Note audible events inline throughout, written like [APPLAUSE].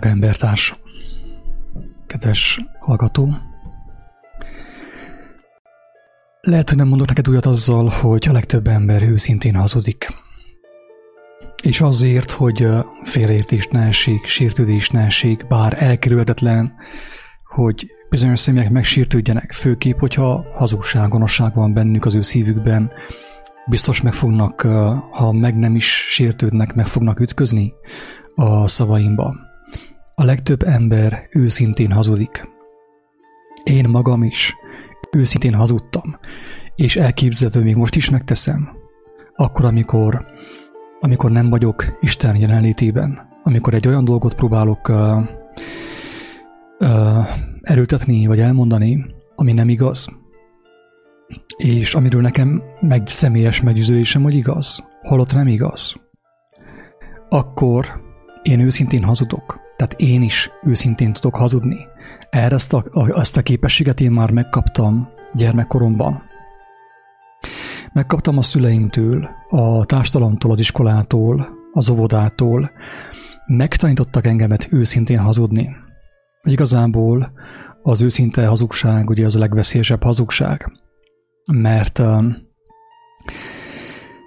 Drága embertárs, kedves hallgató, lehet, hogy nem mondok neked újat azzal, hogy a legtöbb ember őszintén hazudik. És azért, hogy félreértés ne esik, sértődés ne esik, bár elkerülhetetlen, hogy bizonyos személyek megsértődjenek, főképp, hogyha hazugság, gonoszság van bennük az ő szívükben, biztos meg fognak, ha meg nem is sértődnek, meg fognak ütközni a szavaimba. A legtöbb ember őszintén hazudik. Én magam is őszintén hazudtam, és elképzelhető még most is megteszem. Akkor, amikor, amikor nem vagyok Isten jelenlétében, amikor egy olyan dolgot próbálok uh, uh, erőltetni vagy elmondani, ami nem igaz, és amiről nekem meg személyes meggyőződésem, hogy igaz, holott nem igaz, akkor én őszintén hazudok. Tehát én is őszintén tudok hazudni. Erre ezt a, ezt a képességet én már megkaptam gyermekkoromban. Megkaptam a szüleimtől, a társadalomtól, az iskolától, az óvodától. Megtanítottak engemet őszintén hazudni. Igazából az őszinte hazugság ugye az a legveszélyesebb hazugság. Mert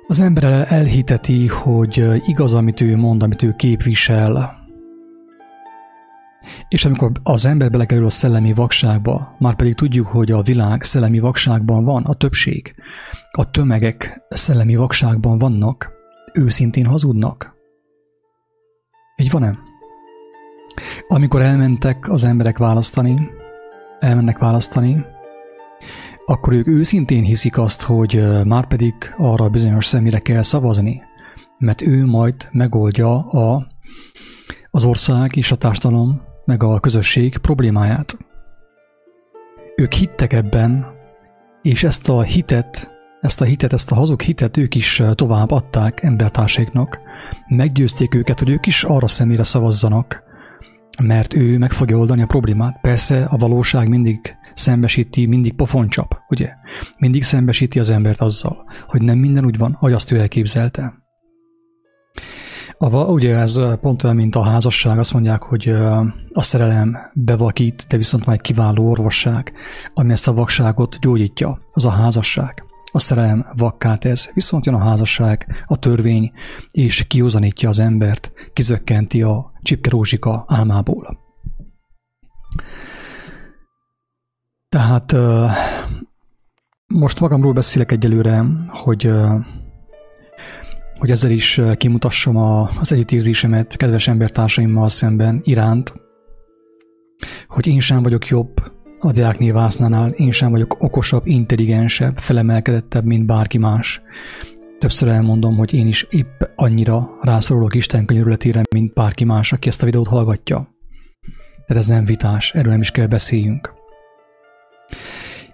az ember elhiteti, hogy igaz, amit ő mond, amit ő képvisel, és amikor az ember belekerül a szellemi vakságba, már pedig tudjuk, hogy a világ szellemi vakságban van, a többség, a tömegek szellemi vakságban vannak, őszintén hazudnak. Így van-e? Amikor elmentek az emberek választani, elmennek választani, akkor ők őszintén hiszik azt, hogy már pedig arra bizonyos személyre kell szavazni, mert ő majd megoldja a, az ország és a társadalom meg a közösség problémáját. Ők hittek ebben, és ezt a hitet, ezt a hitet, ezt a hazug hitet ők is tovább adták embertársaiknak. Meggyőzték őket, hogy ők is arra személyre szavazzanak, mert ő meg fogja oldani a problémát. Persze a valóság mindig szembesíti, mindig pofoncsap, ugye? Mindig szembesíti az embert azzal, hogy nem minden úgy van, ahogy azt ő elképzelte. A, ugye ez pont olyan, mint a házasság, azt mondják, hogy a szerelem bevakít, de viszont van egy kiváló orvosság, ami ezt a vakságot gyógyítja, az a házasság. A szerelem vakkát ez, viszont jön a házasság, a törvény, és kiúzanítja az embert, kizökkenti a csipkerózsika álmából. Tehát most magamról beszélek egyelőre, hogy hogy ezzel is kimutassam a, az együttérzésemet kedves embertársaimmal szemben iránt, hogy én sem vagyok jobb a Deák Vásznánál, én sem vagyok okosabb, intelligensebb, felemelkedettebb, mint bárki más. Többször elmondom, hogy én is épp annyira rászorulok Isten könyörületére, mint bárki más, aki ezt a videót hallgatja. Tehát ez nem vitás, erről nem is kell beszéljünk.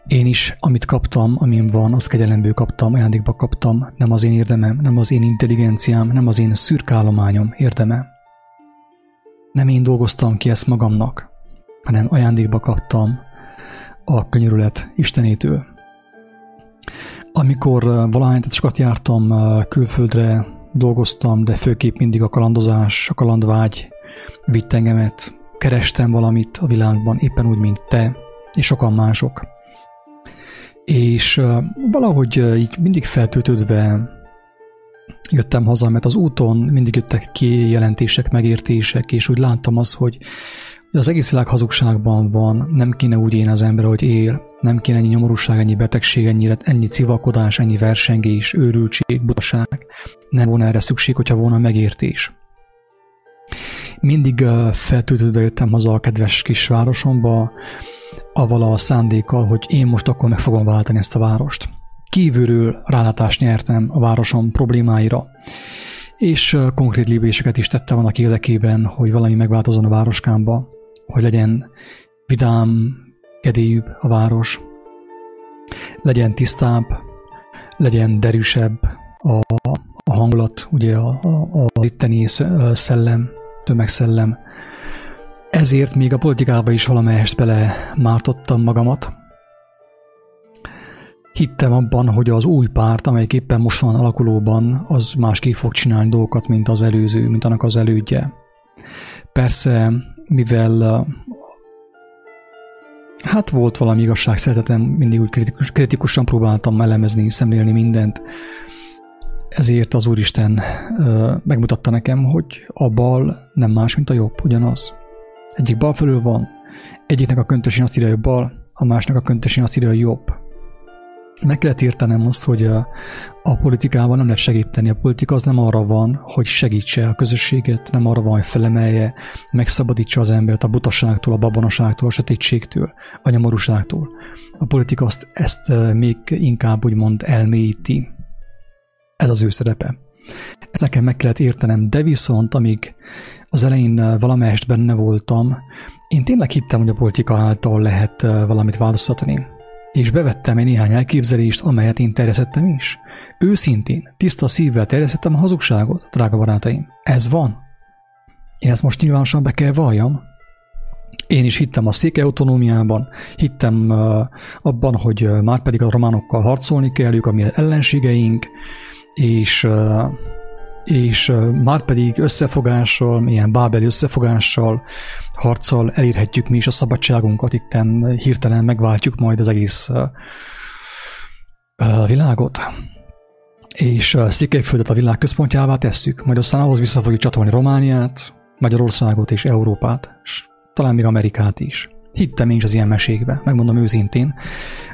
Én is, amit kaptam, amin van, azt kegyelemből kaptam, ajándékba kaptam, nem az én érdemem, nem az én intelligenciám, nem az én szürkállományom érdeme. Nem én dolgoztam ki ezt magamnak, hanem ajándékba kaptam a könyörület Istenétől. Amikor valahány sokat jártam külföldre, dolgoztam, de főképp mindig a kalandozás, a kalandvágy vitt engemet, kerestem valamit a világban, éppen úgy, mint te és sokan mások és valahogy így mindig feltöltődve jöttem haza, mert az úton mindig jöttek ki jelentések, megértések, és úgy láttam azt, hogy az egész világ hazugságban van, nem kéne úgy élni az ember, hogy él, nem kéne ennyi nyomorúság, ennyi betegség, ennyi, ennyi civakodás, ennyi versengés, őrültség, butaság. Nem volna erre szükség, hogyha volna megértés. Mindig feltöltődve jöttem haza a kedves kisvárosomba, avval a szándékkal, hogy én most akkor meg fogom váltani ezt a várost. Kívülről rálátást nyertem a városom problémáira, és konkrét lépéseket is tettem annak érdekében, hogy valami megváltozzon a városkámba, hogy legyen vidám, kedélyűbb a város, legyen tisztább, legyen derűsebb a, a hangulat, ugye a, a, a itteni szellem, tömegszellem, ezért még a politikába is valamelyest bele mártottam magamat. Hittem abban, hogy az új párt, amelyik éppen most van alakulóban, az másképp fog csinálni dolgokat, mint az előző, mint annak az elődje. Persze, mivel hát volt valami igazság, szeretetem, mindig úgy kritikus, kritikusan próbáltam elemezni, szemlélni mindent, ezért az Úristen ö, megmutatta nekem, hogy a bal nem más, mint a jobb, ugyanaz. Egyik bal felül van, egyiknek a köntösén azt írja, hogy bal, a másnak a köntösén azt írja, hogy jobb. Meg kellett értenem azt, hogy a, a politikában nem lehet segíteni. A politika az nem arra van, hogy segítse a közösséget, nem arra van, hogy felemelje, megszabadítsa az embert a butaságtól, a babonaságtól, a sötétségtől, a nyomorúságtól. A politika azt, ezt még inkább úgymond elmélyíti. Ez az ő szerepe. Ezt nekem meg kellett értenem, de viszont amíg az elején valamelyest benne voltam, én tényleg hittem, hogy a politika által lehet valamit változtatni. És bevettem egy néhány elképzelést, amelyet én terjesztettem is. Őszintén, tiszta szívvel terjesztettem a hazugságot, drága barátaim. Ez van. Én ezt most nyilvánosan be kell valljam. Én is hittem a székely autonómiában, hittem abban, hogy uh, már pedig a románokkal harcolni kell, ők a mi ellenségeink, és uh, és már pedig összefogással, ilyen bábeli összefogással, harccal elérhetjük mi is a szabadságunkat, itten hirtelen megváltjuk majd az egész világot. És Székelyföldet a világ központjává tesszük, majd aztán ahhoz vissza fogjuk csatolni Romániát, Magyarországot és Európát, és talán még Amerikát is. Hittem én is az ilyen mesékbe, megmondom őszintén.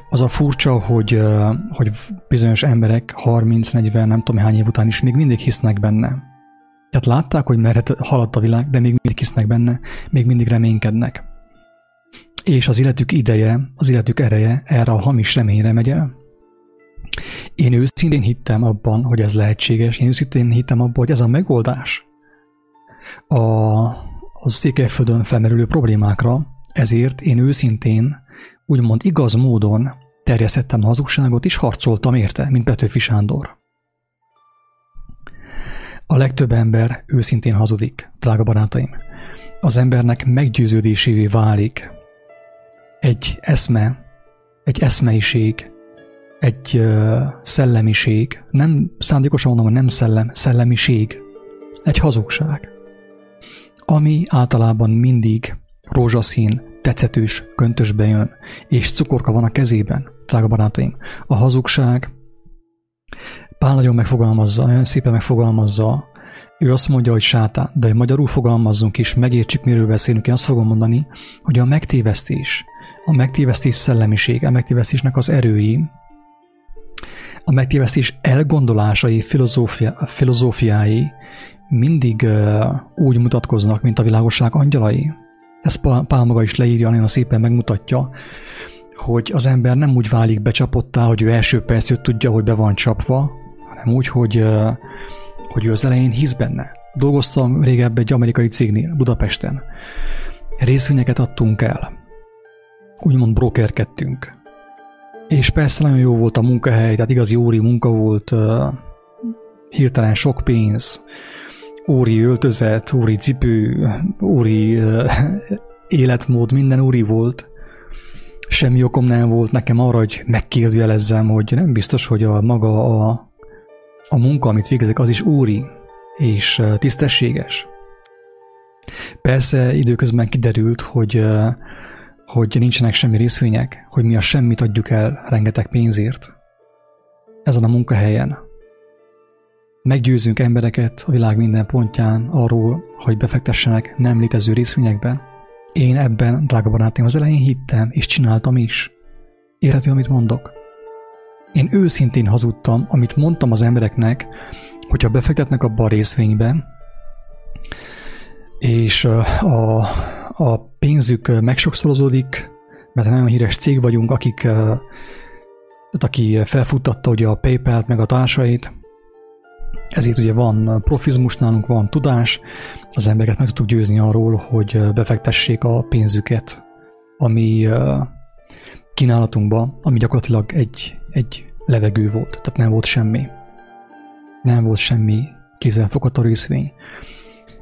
Az a furcsa, hogy, hogy bizonyos emberek 30-40, nem tudom hány év után is még mindig hisznek benne. Tehát látták, hogy merre haladt a világ, de még mindig hisznek benne, még mindig reménykednek. És az életük ideje, az életük ereje erre a hamis reményre megy el. Én őszintén hittem abban, hogy ez lehetséges, én őszintén hittem abban, hogy ez a megoldás a, a Székelyföldön felmerülő problémákra, ezért én őszintén, úgymond igaz módon terjesztettem hazugságot, és harcoltam érte, mint Petőfi Sándor. A legtöbb ember őszintén hazudik, drága barátaim. Az embernek meggyőződésévé válik egy eszme, egy eszmeiség, egy uh, szellemiség, nem szándékosan mondom, hogy nem szellem, szellemiség, egy hazugság, ami általában mindig rózsaszín, tetszetős köntösbe jön, és cukorka van a kezében, drága barátaim. A hazugság Pál nagyon megfogalmazza, nagyon szépen megfogalmazza, ő azt mondja, hogy sátán, de magyarul fogalmazzunk is, megértsük, miről beszélünk. Én azt fogom mondani, hogy a megtévesztés, a megtévesztés szellemiség, a megtévesztésnek az erői, a megtévesztés elgondolásai, filozófia, filozófiái mindig uh, úgy mutatkoznak, mint a világosság angyalai. Ezt Pál maga is leírja, nagyon szépen megmutatja, hogy az ember nem úgy válik becsapottá, hogy ő első percét tudja, hogy be van csapva, hanem úgy, hogy, hogy ő az elején hisz benne. Dolgoztam régebben egy amerikai cégnél, Budapesten. Részvényeket adtunk el. Úgymond brokerkedtünk. És persze nagyon jó volt a munkahely, tehát igazi óri munka volt, hirtelen sok pénz, óri öltözet, óri cipő, uh, életmód, minden óri volt. Semmi okom nem volt nekem arra, hogy megkérdőjelezzem, hogy nem biztos, hogy a maga a, a munka, amit végezek, az is óri és uh, tisztességes. Persze időközben kiderült, hogy, hogy nincsenek semmi részvények, hogy mi a semmit adjuk el rengeteg pénzért. Ezen a munkahelyen Meggyőzünk embereket a világ minden pontján arról, hogy befektessenek nem létező részvényekben. Én ebben, drága barátaim, az elején hittem, és csináltam is. Érthető, amit mondok? Én őszintén hazudtam, amit mondtam az embereknek, hogyha befektetnek abba a részvénybe, és a, a pénzük megsokszorozódik, mert nagyon híres cég vagyunk, akik, tehát aki felfuttatta ugye a PayPal-t meg a társait, ezért ugye van profizmus nálunk, van tudás, az embereket meg tudtuk győzni arról, hogy befektessék a pénzüket, ami kínálatunkba, ami gyakorlatilag egy, egy levegő volt, tehát nem volt semmi. Nem volt semmi kézzelfogható részvény.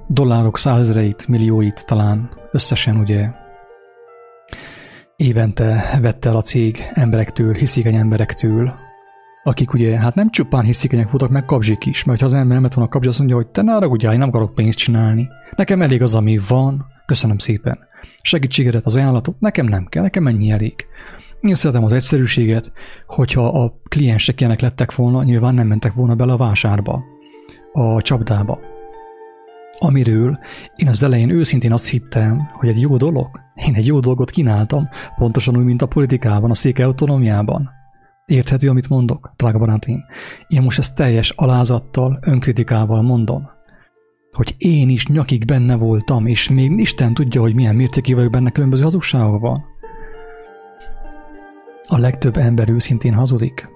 Dollárok százezreit, millióit talán összesen ugye évente vette el a cég emberektől, hiszékeny emberektől, akik ugye hát nem csupán hiszékenyek voltak, meg kapzsik is, mert ha az ember nem volna kapzsi, azt mondja, hogy te ne ugye, én nem akarok pénzt csinálni. Nekem elég az, ami van, köszönöm szépen. Segítségedet, az ajánlatot, nekem nem kell, nekem ennyi elég. Én szeretem az egyszerűséget, hogyha a kliensek ilyenek lettek volna, nyilván nem mentek volna bele a vásárba, a csapdába. Amiről én az elején őszintén azt hittem, hogy egy jó dolog. Én egy jó dolgot kínáltam, pontosan úgy, mint a politikában, a széke autonómiában. Érthető, amit mondok, drága barátaim? Én most ezt teljes alázattal, önkritikával mondom. Hogy én is nyakig benne voltam, és még Isten tudja, hogy milyen mértékig vagyok benne különböző hazugságokban. A legtöbb ember őszintén hazudik.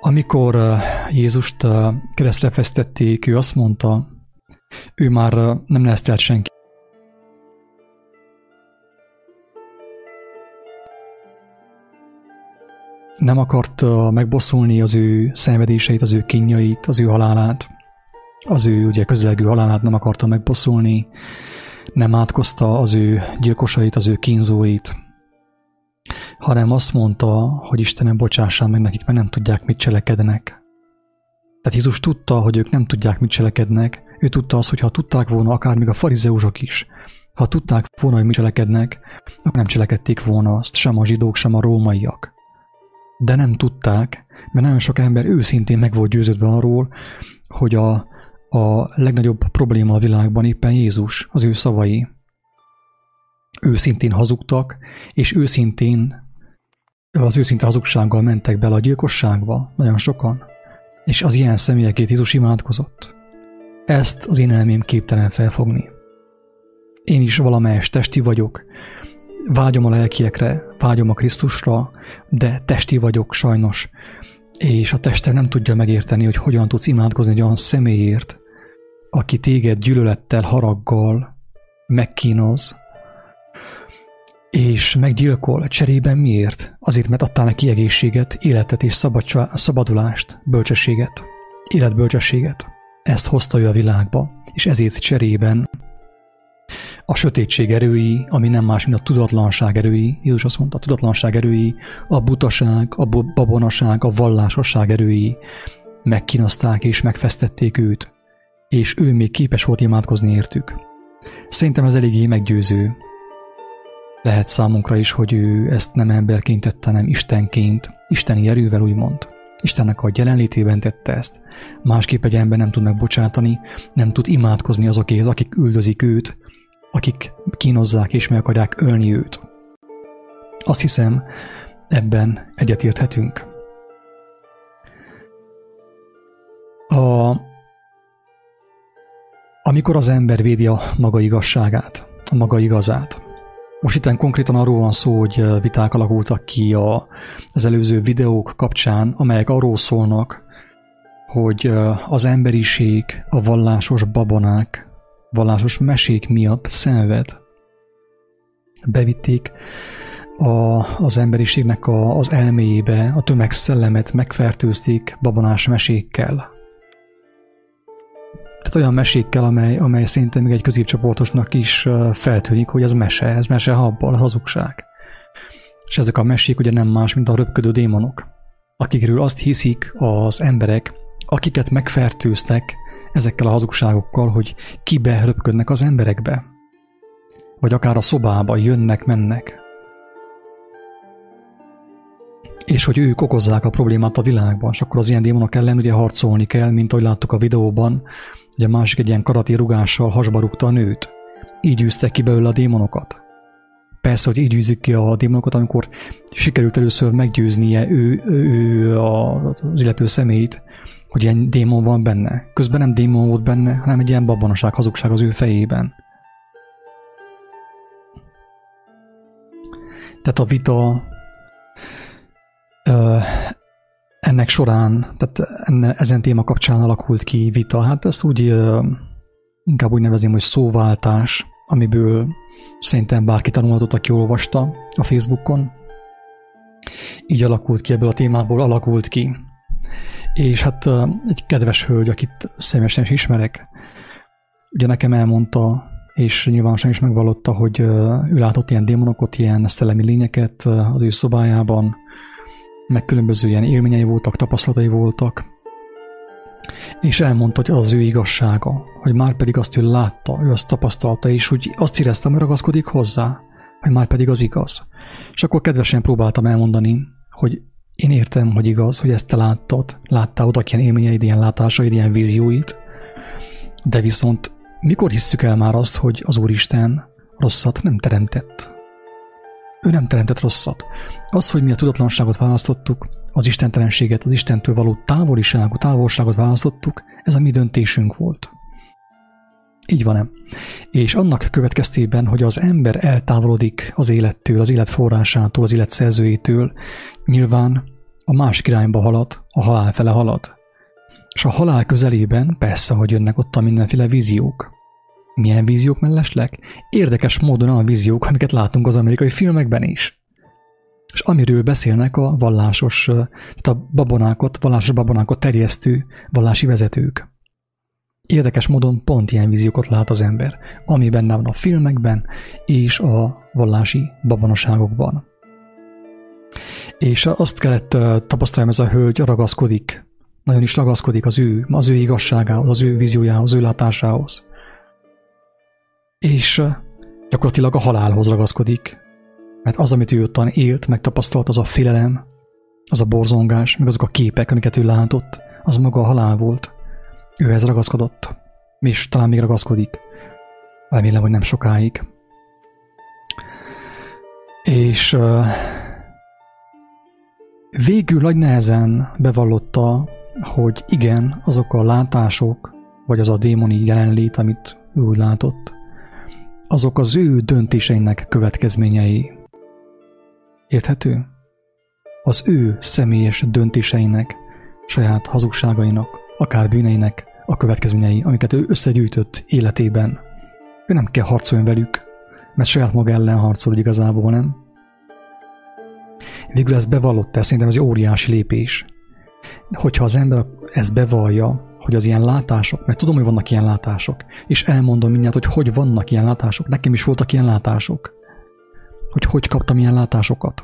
Amikor Jézust keresztre fesztették, ő azt mondta, ő már nem neheztelt senki. Nem akart megbosszulni az ő szenvedéseit, az ő kínjait, az ő halálát, az ő ugye közelgő halálát nem akarta megbosszulni, nem átkozta az ő gyilkosait, az ő kínzóit, hanem azt mondta, hogy Istenem bocsássál meg nekik, mert nem tudják, mit cselekednek. Tehát Jézus tudta, hogy ők nem tudják, mit cselekednek, ő tudta azt, hogy ha tudták volna, akár még a farizeusok is, ha tudták volna, hogy mit cselekednek, akkor nem cselekedték volna azt, sem a zsidók, sem a rómaiak. De nem tudták, mert nagyon sok ember őszintén meg volt győződve arról, hogy a, a legnagyobb probléma a világban éppen Jézus, az ő szavai. Őszintén hazugtak, és őszintén az őszinte hazugsággal mentek bele a gyilkosságba, nagyon sokan, és az ilyen személyekét Jézus imádkozott. Ezt az én elmém képtelen felfogni. Én is valamelyes testi vagyok, vágyom a lelkiekre, vágyom a Krisztusra, de testi vagyok sajnos, és a teste nem tudja megérteni, hogy hogyan tudsz imádkozni egy olyan személyért, aki téged gyűlölettel, haraggal megkínoz, és meggyilkol cserében miért? Azért, mert adtál neki egészséget, életet és szabadulást, bölcsességet, életbölcsességet. Ezt hozta ő a világba, és ezért cserében a sötétség erői, ami nem más, mint a tudatlanság erői, Jézus azt mondta, a tudatlanság erői, a butaság, a babonaság, a vallásosság erői megkínozták és megfesztették őt, és ő még képes volt imádkozni értük. Szerintem ez eléggé meggyőző, lehet számunkra is, hogy ő ezt nem emberként tette, hanem Istenként, isteni erővel úgymond. Istennek a jelenlétében tette ezt. Másképp egy ember nem tud megbocsátani, nem tud imádkozni azokért, akik üldözik őt, akik kínozzák és meg akarják ölni őt. Azt hiszem, ebben egyetérthetünk. A, amikor az ember védi a maga igazságát, a maga igazát, most itt konkrétan arról van szó, hogy viták alakultak ki a, az előző videók kapcsán, amelyek arról szólnak, hogy az emberiség a vallásos babonák, vallásos mesék miatt szenved. Bevitték a, az emberiségnek a, az elméjébe, a tömegszellemet megfertőzték babonás mesékkel tehát olyan mesékkel, amely, amely szinte még egy középcsoportosnak is feltűnik, hogy ez mese, ez mese habbal, hazugság. És ezek a mesék ugye nem más, mint a röpködő démonok, akikről azt hiszik az emberek, akiket megfertőztek ezekkel a hazugságokkal, hogy kibe röpködnek az emberekbe. Vagy akár a szobába jönnek, mennek. És hogy ők okozzák a problémát a világban, és akkor az ilyen démonok ellen ugye harcolni kell, mint ahogy láttuk a videóban, hogy a másik egy ilyen karati rugással hasba rúgta a nőt. Így űzte ki belőle a démonokat. Persze, hogy így űzik ki a démonokat, amikor sikerült először meggyőznie ő, ő, ő az illető személyt, hogy ilyen démon van benne. Közben nem démon volt benne, hanem egy ilyen babonaság, hazugság az ő fejében. Tehát a vita ennek során, tehát enne, ezen téma kapcsán alakult ki vita. Hát ezt úgy inkább úgy nevezem, hogy szóváltás, amiből szerintem bárki tanulhatott, aki olvasta a Facebookon. Így alakult ki, ebből a témából alakult ki. És hát egy kedves hölgy, akit személyesen is ismerek, ugye nekem elmondta, és nyilvánosan is megvallotta, hogy ő látott ilyen démonokat, ilyen szellemi lényeket az ő szobájában, meg különböző ilyen élményei voltak, tapasztalatai voltak, és elmondta, hogy az ő igazsága, hogy már pedig azt ő látta, ő azt tapasztalta, és úgy azt éreztem, hogy ragaszkodik hozzá, hogy már pedig az igaz. És akkor kedvesen próbáltam elmondani, hogy én értem, hogy igaz, hogy ezt te láttad, láttál oda ilyen élményeid, ilyen látásaid, ilyen vízióit, de viszont mikor hisszük el már azt, hogy az Úristen rosszat nem teremtett? Ő nem teremtett rosszat. Az, hogy mi a tudatlanságot választottuk, az istentelenséget, az Istentől való távoliságot, távolságot választottuk, ez a mi döntésünk volt. Így van-e? És annak következtében, hogy az ember eltávolodik az élettől, az élet forrásától, az élet szerzőjétől, nyilván a másik irányba halad, a halál fele halad. És a halál közelében persze, hogy jönnek ott a mindenféle víziók. Milyen víziók mellesleg? Érdekes módon a víziók, amiket látunk az amerikai filmekben is és amiről beszélnek a vallásos, tehát a babonákot, vallásos babonákot terjesztő vallási vezetők. Érdekes módon pont ilyen víziókat lát az ember, ami benne van a filmekben és a vallási babonaságokban. És azt kellett tapasztaljam, ez a hölgy ragaszkodik, nagyon is ragaszkodik az ő, az ő igazságához, az ő víziójához, az ő látásához. És gyakorlatilag a halálhoz ragaszkodik, mert az, amit ő ottan élt, megtapasztalt, az a félelem, az a borzongás, meg azok a képek, amiket ő látott, az maga a halál volt. Őhez ragaszkodott, és talán még ragaszkodik. Remélem, hogy nem sokáig. És uh, végül nagy nehezen bevallotta, hogy igen, azok a látások, vagy az a démoni jelenlét, amit ő látott, azok az ő döntéseinek következményei. Érthető? Az ő személyes döntéseinek, saját hazugságainak, akár bűneinek a következményei, amiket ő összegyűjtött életében. Ő nem kell harcolni velük, mert saját maga ellen harcol, igazából nem. Végül ez bevallott el, szerintem ez egy óriási lépés. Hogyha az ember ezt bevallja, hogy az ilyen látások, mert tudom, hogy vannak ilyen látások, és elmondom mindjárt, hogy hogy vannak ilyen látások, nekem is voltak ilyen látások hogy hogy kaptam ilyen látásokat.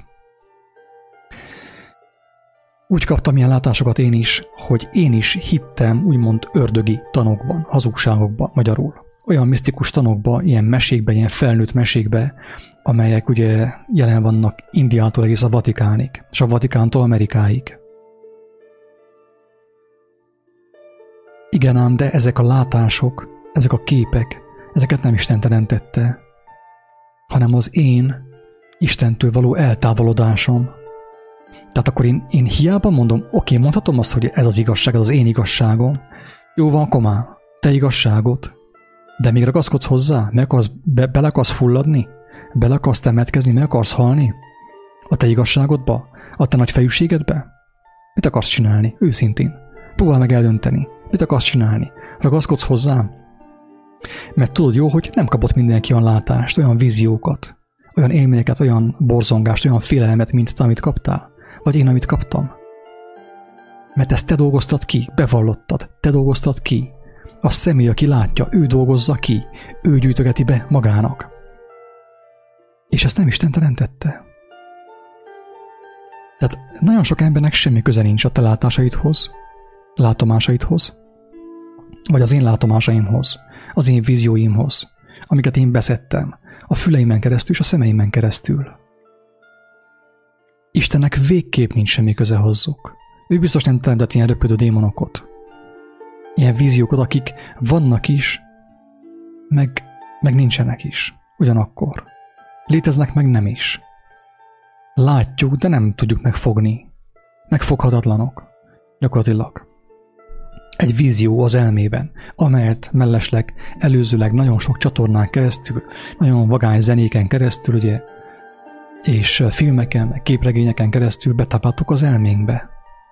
Úgy kaptam ilyen látásokat én is, hogy én is hittem úgymond ördögi tanokban, hazugságokban magyarul. Olyan misztikus tanokban, ilyen mesékben, ilyen felnőtt mesékben, amelyek ugye jelen vannak Indiától egész a Vatikánig, és a Vatikántól Amerikáig. Igen ám, de ezek a látások, ezek a képek, ezeket nem Isten teremtette, hanem az én Istentől való eltávolodásom. Tehát akkor én, én hiába mondom, oké, mondhatom azt, hogy ez az igazság, ez az én igazságom. Jó van, komá, te igazságot. De még ragaszkodsz hozzá? Meg akarsz, be, bele akarsz fulladni? Bele akarsz temetkezni? Meg akarsz halni? A te igazságodba? A te nagy fejűségedbe? Mit akarsz csinálni? Őszintén. Próbál meg eldönteni. Mit akarsz csinálni? Ragaszkodsz hozzá? Mert tudod jó, hogy nem kapott mindenki olyan látást, olyan víziókat, olyan élményeket, olyan borzongást, olyan félelmet, mint te, amit kaptál? Vagy én, amit kaptam? Mert ezt te dolgoztad ki, bevallottad, te dolgoztad ki. A személy, aki látja, ő dolgozza ki, ő gyűjtögeti be magának. És ezt nem Isten teremtette. Tehát nagyon sok embernek semmi köze nincs a te látásaidhoz, látomásaidhoz, vagy az én látomásaimhoz, az én vízióimhoz, amiket én beszettem, a füleimen keresztül és a szemeimen keresztül. Istennek végképp nincs semmi köze hozzuk. Ő biztos nem teremtett ilyen röpködő démonokat. Ilyen víziókat, akik vannak is, meg, meg nincsenek is. Ugyanakkor. Léteznek, meg nem is. Látjuk, de nem tudjuk megfogni. Megfoghatatlanok. Gyakorlatilag egy vízió az elmében, amelyet mellesleg előzőleg nagyon sok csatornán keresztül, nagyon vagány zenéken keresztül, ugye, és filmeken, képregényeken keresztül betápláltuk az elménkbe.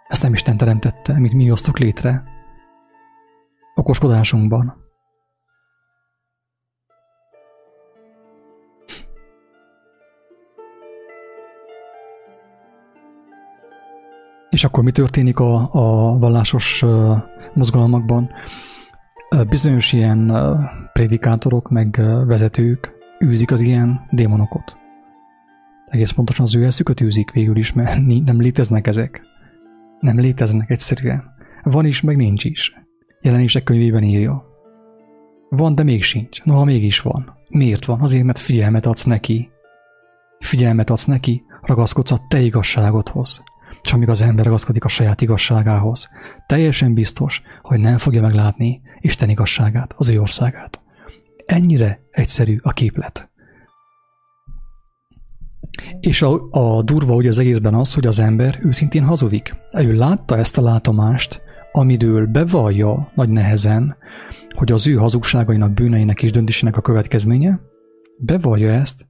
Ezt nem Isten teremtette, amit mi osztok létre. Okoskodásunkban. És akkor mi történik a, a vallásos mozgalmakban? Bizonyos ilyen predikátorok, meg vezetők űzik az ilyen démonokat. Egész pontosan az ő eszüket űzik végül is, mert nem léteznek ezek. Nem léteznek egyszerűen. Van is, meg nincs is. Jelenések könyvében írja. Van, de még sincs. Noha mégis van. Miért van? Azért, mert figyelmet adsz neki. Figyelmet adsz neki, ragaszkodsz a te igazságodhoz. És amíg az ember ragaszkodik a saját igazságához, teljesen biztos, hogy nem fogja meglátni Isten igazságát, az ő országát. Ennyire egyszerű a képlet. És a, a durva ugye az egészben az, hogy az ember őszintén hazudik. Ő látta ezt a látomást, amiről bevallja nagy nehezen, hogy az ő hazugságainak, bűneinek és döntésének a következménye, bevallja ezt,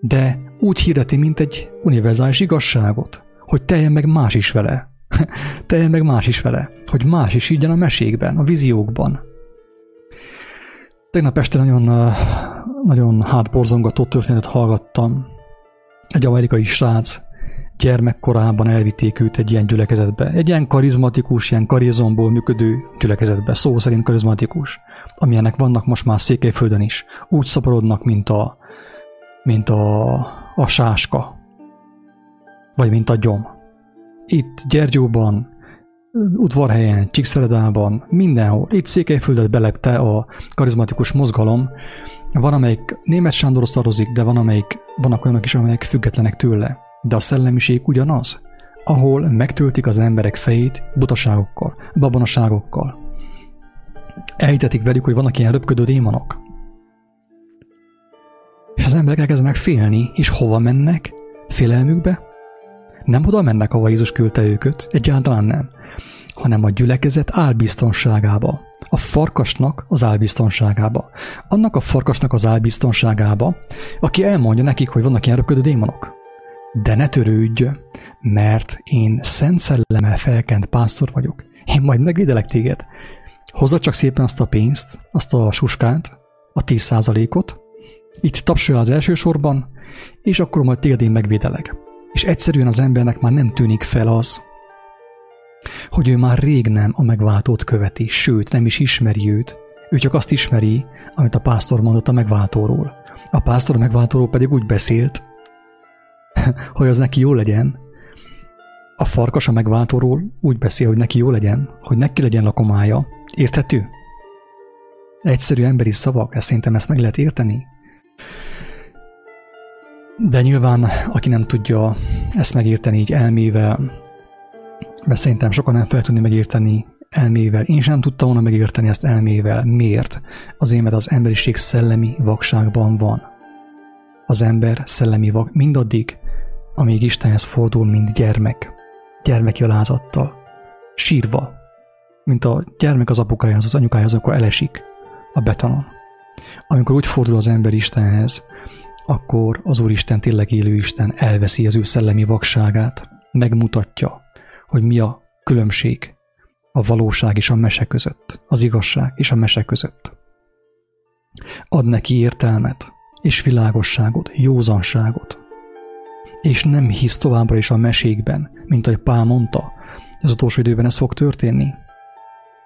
de úgy hirdeti, mint egy univerzális igazságot, hogy teljen meg más is vele. [LAUGHS] teljen meg más is vele, hogy más is így a mesékben, a viziókban. Tegnap este nagyon, nagyon hátborzongató történetet hallgattam. Egy amerikai srác gyermekkorában elvitték őt egy ilyen gyülekezetbe. Egy ilyen karizmatikus, ilyen karizomból működő gyülekezetbe, szó szerint karizmatikus, amilyenek vannak most már Székelyföldön is. Úgy szaporodnak, mint a, mint a, a sáska, vagy mint a gyom. Itt Gyergyóban, udvarhelyen, Csíkszeredában, mindenhol. Itt Székelyföldet belepte a karizmatikus mozgalom. Van, amelyik német Sándor szarozik, de van, amelyik, vannak olyanok is, amelyek függetlenek tőle de a szellemiség ugyanaz, ahol megtöltik az emberek fejét butaságokkal, babonaságokkal. Elhitetik velük, hogy vannak ilyen röpködő démonok. És az emberek elkezdenek félni, és hova mennek? Félelmükbe? Nem oda mennek, ahova Jézus küldte őket, egyáltalán nem, hanem a gyülekezet álbiztonságába, a farkasnak az álbiztonságába. Annak a farkasnak az álbiztonságába, aki elmondja nekik, hogy vannak ilyen röpködő démonok de ne törődj, mert én szent szellemmel felkent pásztor vagyok. Én majd megvédelek téged. Hozza csak szépen azt a pénzt, azt a suskát, a 10%-ot, itt tapsolja az első sorban, és akkor majd téged én megvédelek. És egyszerűen az embernek már nem tűnik fel az, hogy ő már rég nem a megváltót követi, sőt, nem is ismeri őt. Ő csak azt ismeri, amit a pásztor mondott a megváltóról. A pásztor a megváltóról pedig úgy beszélt, [LAUGHS] hogy az neki jó legyen. A farkas a megváltóról úgy beszél, hogy neki jó legyen, hogy neki legyen lakomája. Érthető? Egyszerű emberi szavak, ezt szerintem ezt meg lehet érteni. De nyilván, aki nem tudja ezt megérteni így elmével, mert szerintem sokan nem fel tudni megérteni elmével. Én sem tudtam volna megérteni ezt elmével. Miért? Azért, mert az emberiség szellemi vakságban van. Az ember szellemi vak mindaddig, amíg Istenhez fordul, mint gyermek, gyermeki alázattal, sírva, mint a gyermek az apukájához, az anyukájához, akkor elesik a betonon. Amikor úgy fordul az ember Istenhez, akkor az Úristen tényleg élő Isten elveszi az ő szellemi vakságát, megmutatja, hogy mi a különbség a valóság és a mese között, az igazság és a mese között. Ad neki értelmet és világosságot, józanságot, és nem hisz továbbra is a mesékben, mint ahogy Pál mondta, az utolsó időben ez fog történni.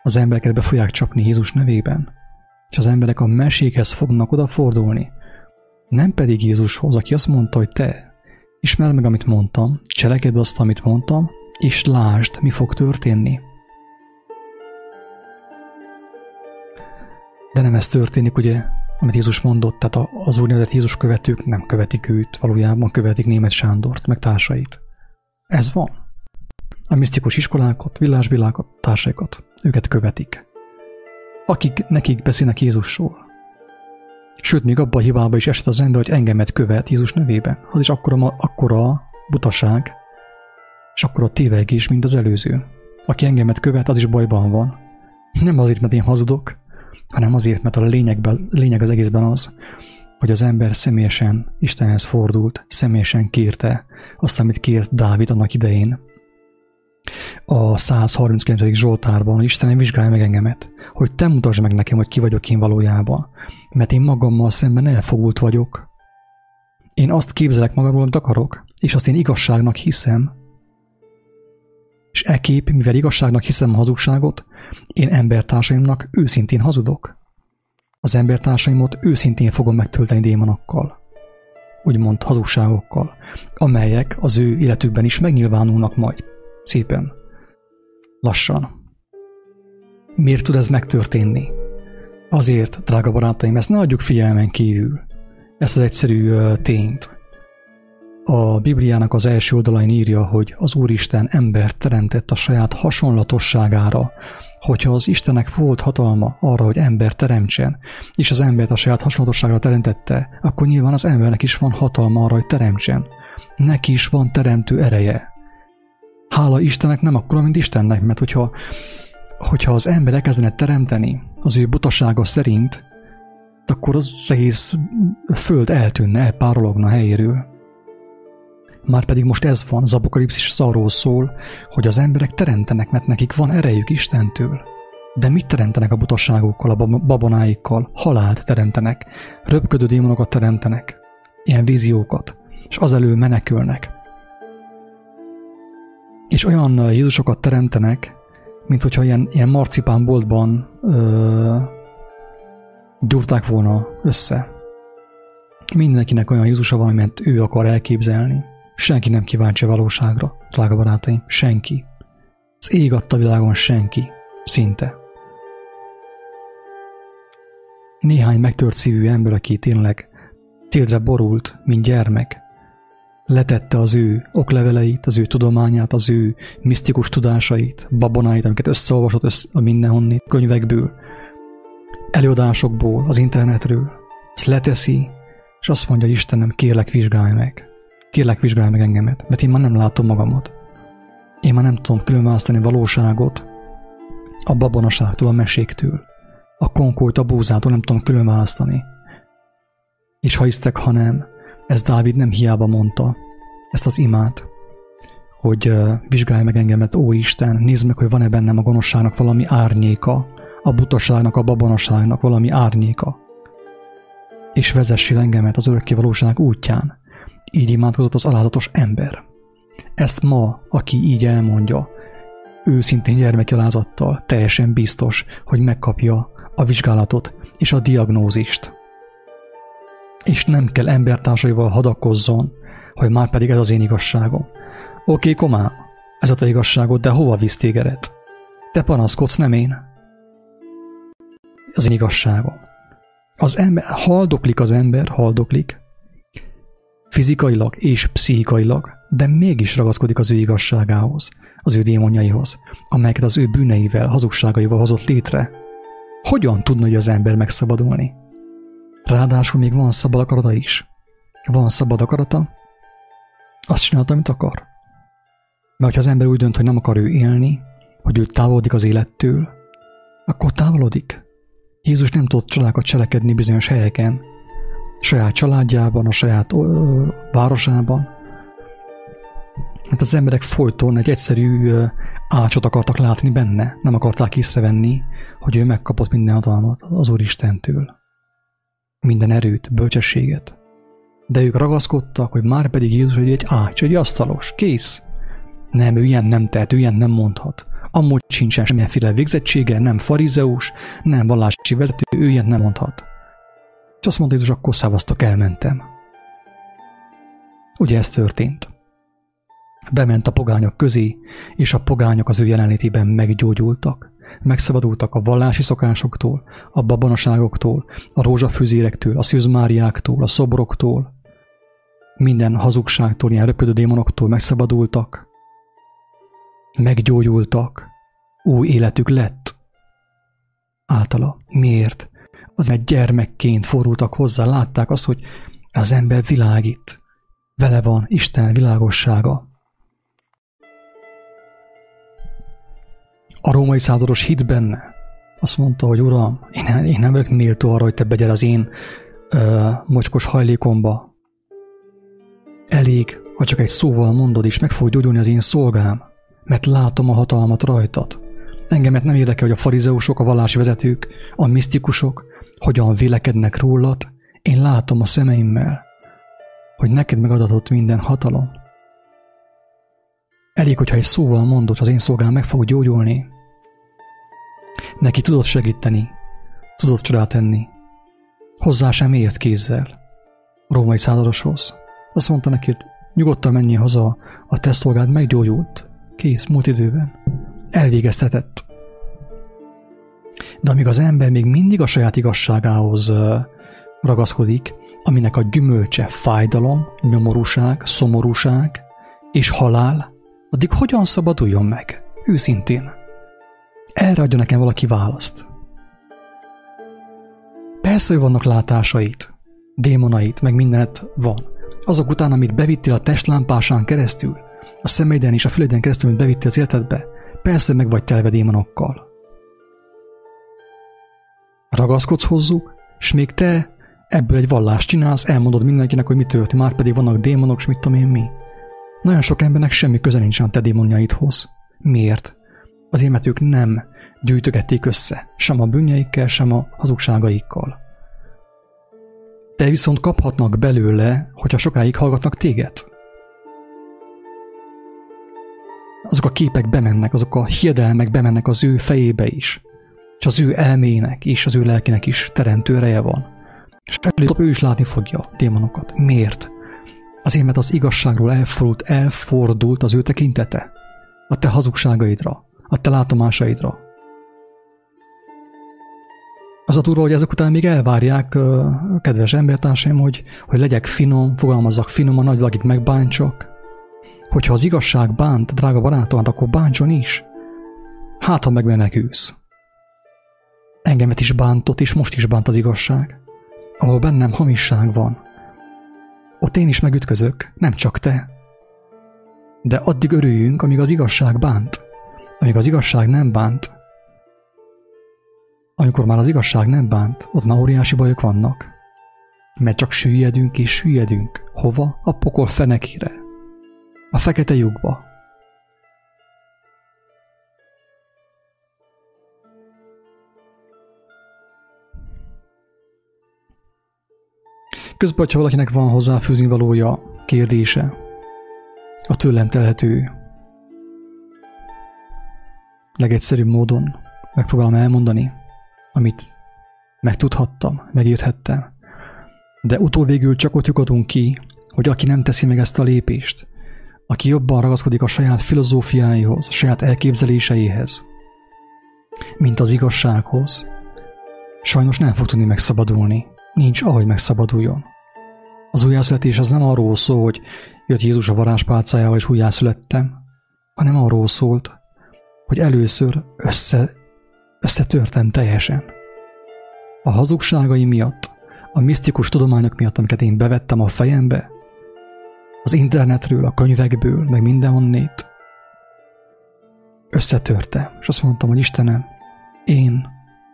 Az embereket be fogják csapni Jézus nevében, és az emberek a mesékhez fognak odafordulni, nem pedig Jézushoz, aki azt mondta, hogy te, ismerd meg, amit mondtam, cselekedd azt, amit mondtam, és lásd, mi fog történni. De nem ez történik, ugye amit Jézus mondott, tehát az úgynevezett Jézus követők nem követik őt, valójában követik német Sándort, meg társait. Ez van. A misztikus iskolákat, villásvilágot, társaikat, őket követik. Akik nekik beszélnek Jézusról. Sőt, még abba a hibába is esett az ember, hogy engemet követ Jézus nevében. Az is akkora, akkora butaság, és akkora tévegés, mint az előző. Aki engemet követ, az is bajban van. Nem azért, mert én hazudok, hanem azért, mert a lényegben, lényeg az egészben az, hogy az ember személyesen Istenhez fordult, személyesen kérte azt, amit kért Dávid annak idején. A 139. Zsoltárban Istenem vizsgálja meg engemet, hogy te mutasd meg nekem, hogy ki vagyok én valójában, mert én magammal szemben elfogult vagyok. Én azt képzelek magamról, amit akarok, és azt én igazságnak hiszem. És e kép, mivel igazságnak hiszem a hazugságot, én embertársaimnak őszintén hazudok. Az embertársaimot őszintén fogom megtölteni démonokkal. úgymond hazugságokkal, amelyek az ő életükben is megnyilvánulnak majd. Szépen. Lassan. Miért tud ez megtörténni? Azért, drága barátaim, ezt ne adjuk figyelmen kívül. Ezt az egyszerű tényt. A Bibliának az első oldalain írja, hogy az Úristen embert teremtett a saját hasonlatosságára, hogyha az Istennek volt hatalma arra, hogy ember teremtsen, és az embert a saját hasonlatosságra teremtette, akkor nyilván az embernek is van hatalma arra, hogy teremtsen. Neki is van teremtő ereje. Hála Istennek nem akkora, mint Istennek, mert hogyha, hogyha az ember elkezdene teremteni az ő butasága szerint, akkor az egész föld eltűnne, elpárologna helyéről. Már pedig most ez van, az apokalipszis az arról szól, hogy az emberek teremtenek, mert nekik van erejük Istentől. De mit teremtenek a butaságokkal, a babonáikkal? Halált teremtenek, röpködő démonokat teremtenek, ilyen víziókat, és az elő menekülnek. És olyan Jézusokat teremtenek, mint hogyha ilyen, ilyen marcipánboltban ö, gyúrták volna össze. Mindenkinek olyan Jézusa van, mert ő akar elképzelni. Senki nem kíváncsi a valóságra, drága barátaim, senki. Az ég adta világon senki, szinte. Néhány megtört szívű ember, aki tényleg téldre borult, mint gyermek, letette az ő okleveleit, az ő tudományát, az ő misztikus tudásait, babonáit, amiket összeolvasott össze a mindenhonnét könyvekből, előadásokból, az internetről. Ezt leteszi, és azt mondja, Istenem, kérlek, vizsgálj meg. Kérlek, vizsgálj meg engemet, mert én már nem látom magamat. Én már nem tudom különválasztani valóságot a babonaságtól, a meséktől. A konkolyt, a búzától nem tudom különválasztani. És ha hisztek, ha nem, ez Dávid nem hiába mondta, ezt az imát, hogy vizsgálj meg engemet, ó Isten, nézd meg, hogy van-e bennem a gonoszságnak valami árnyéka, a butaságnak, a babonaságnak valami árnyéka. És vezessél engemet az örökké valóság útján, így imádkozott az alázatos ember. Ezt ma, aki így elmondja, őszintén gyermekjalázattal, teljesen biztos, hogy megkapja a vizsgálatot és a diagnózist. És nem kell embertársaival hadakozzon, hogy már pedig ez az én igazságom. Oké, okay, komám, ez a te igazságod, de hova visz tégedet? Te panaszkodsz, nem én. Az én igazságom. Az ember, haldoklik az ember, haldoklik, fizikailag és pszichikailag, de mégis ragaszkodik az ő igazságához, az ő démonjaihoz, amelyeket az ő bűneivel, hazugságaival hozott létre. Hogyan tudna hogy az ember megszabadulni? Ráadásul még van szabad akarata is. Van szabad akarata, azt csinálta, amit akar. Mert ha az ember úgy dönt, hogy nem akar ő élni, hogy ő távolodik az élettől, akkor távolodik. Jézus nem tudott csodákat cselekedni bizonyos helyeken, saját családjában, a saját ö, városában. Hát az emberek folyton egy egyszerű ö, ácsot akartak látni benne, nem akarták észrevenni, hogy ő megkapott minden hatalmat az Úristentől. Minden erőt, bölcsességet. De ők ragaszkodtak, hogy már pedig Jézus hogy egy ács, egy asztalos, kész. Nem, ő ilyen nem tehet, ő ilyen nem mondhat. Amúgy sincsen semmilyenféle végzettsége, nem farizeus, nem vallási vezető, ő ilyen nem mondhat. És azt mondta Jézus, akkor szavaztok, elmentem. Ugye ez történt. Bement a pogányok közé, és a pogányok az ő jelenlétében meggyógyultak. Megszabadultak a vallási szokásoktól, a babonaságoktól, a rózsafűzérektől, a szűzmáriáktól, a szobroktól, minden hazugságtól, ilyen röpködő démonoktól megszabadultak, meggyógyultak, új életük lett. Általa. Miért? Az egy gyermekként forultak hozzá, látták azt, hogy az ember világít. Vele van Isten világossága. A római százados hit benne. Azt mondta, hogy Uram, én, én nem vagyok méltó arra, hogy te begyere az én ö, mocskos hajlékomba, Elég, ha csak egy szóval mondod, és meg fog gyógyulni az én szolgám, mert látom a hatalmat rajtad. Engemet nem érdekel, hogy a farizeusok, a vallási vezetők, a misztikusok hogyan vélekednek rólad, én látom a szemeimmel, hogy neked megadatott minden hatalom. Elég, hogyha egy szóval mondod, az én szolgám meg fog gyógyulni. Neki tudod segíteni, tudod csodát tenni. Hozzá sem ért kézzel. a római századoshoz. Azt mondta neki, nyugodtan menjél haza, a te szolgád meggyógyult. Kész, múlt időben. Elvégeztetett. De amíg az ember még mindig a saját igazságához ragaszkodik, aminek a gyümölcse fájdalom, nyomorúság, szomorúság és halál, addig hogyan szabaduljon meg? Őszintén. Erre adja nekem valaki választ. Persze, hogy vannak látásait, démonait, meg mindenet van. Azok után, amit bevittél a testlámpásán keresztül, a szemeiden és a füleden keresztül, amit bevittél az életedbe, persze meg vagy telve démonokkal. Ragaszkodsz hozzuk, és még te ebből egy vallást csinálsz, elmondod mindenkinek, hogy mi történt, már pedig vannak démonok, és mit tudom én mi. Nagyon sok embernek semmi köze nincsen a te démonjaidhoz. Miért? Azért, mert ők nem gyűjtögették össze, sem a bűnjeikkel, sem a hazugságaikkal. De viszont kaphatnak belőle, hogyha sokáig hallgatnak téged. Azok a képek bemennek, azok a hiedelmek bemennek az ő fejébe is, és az ő elmének és az ő lelkének is teremtő ereje van. És előbb ő is látni fogja a démonokat. Miért? Azért, mert az igazságról elfordult, elfordult az ő tekintete. A te hazugságaidra, a te látomásaidra. Az a durva, hogy ezek után még elvárják, kedves embertársaim, hogy, hogy legyek finom, fogalmazzak finoman, nagy valakit megbántsak. Hogyha az igazság bánt, drága barátom, akkor bántson is. Hát, ha megmenekülsz. Engemet is bántott, és most is bánt az igazság. Ahol bennem hamisság van, ott én is megütközök, nem csak te. De addig örüljünk, amíg az igazság bánt. Amíg az igazság nem bánt. Amikor már az igazság nem bánt, ott már óriási bajok vannak. Mert csak süllyedünk és süllyedünk. Hova? A pokol fenekére. A fekete lyukba. Közben, ha valakinek van hozzáfűzni valója, kérdése, a tőlem telhető legegyszerűbb módon megpróbálom elmondani, amit megtudhattam, megérthettem. De utóvégül csak ott lyukadunk ki, hogy aki nem teszi meg ezt a lépést, aki jobban ragaszkodik a saját filozófiáihoz, a saját elképzeléseihez, mint az igazsághoz, sajnos nem fog tudni megszabadulni. Nincs, ahogy megszabaduljon. Az újjászületés az nem arról szól, hogy jött Jézus a varázspálcájával és újjászülettem, hanem arról szólt, hogy először össze, összetörtem teljesen. A hazugságai miatt, a misztikus tudományok miatt, amiket én bevettem a fejembe, az internetről, a könyvekből, meg mindenhonnét, összetörte, és azt mondtam, hogy Istenem, én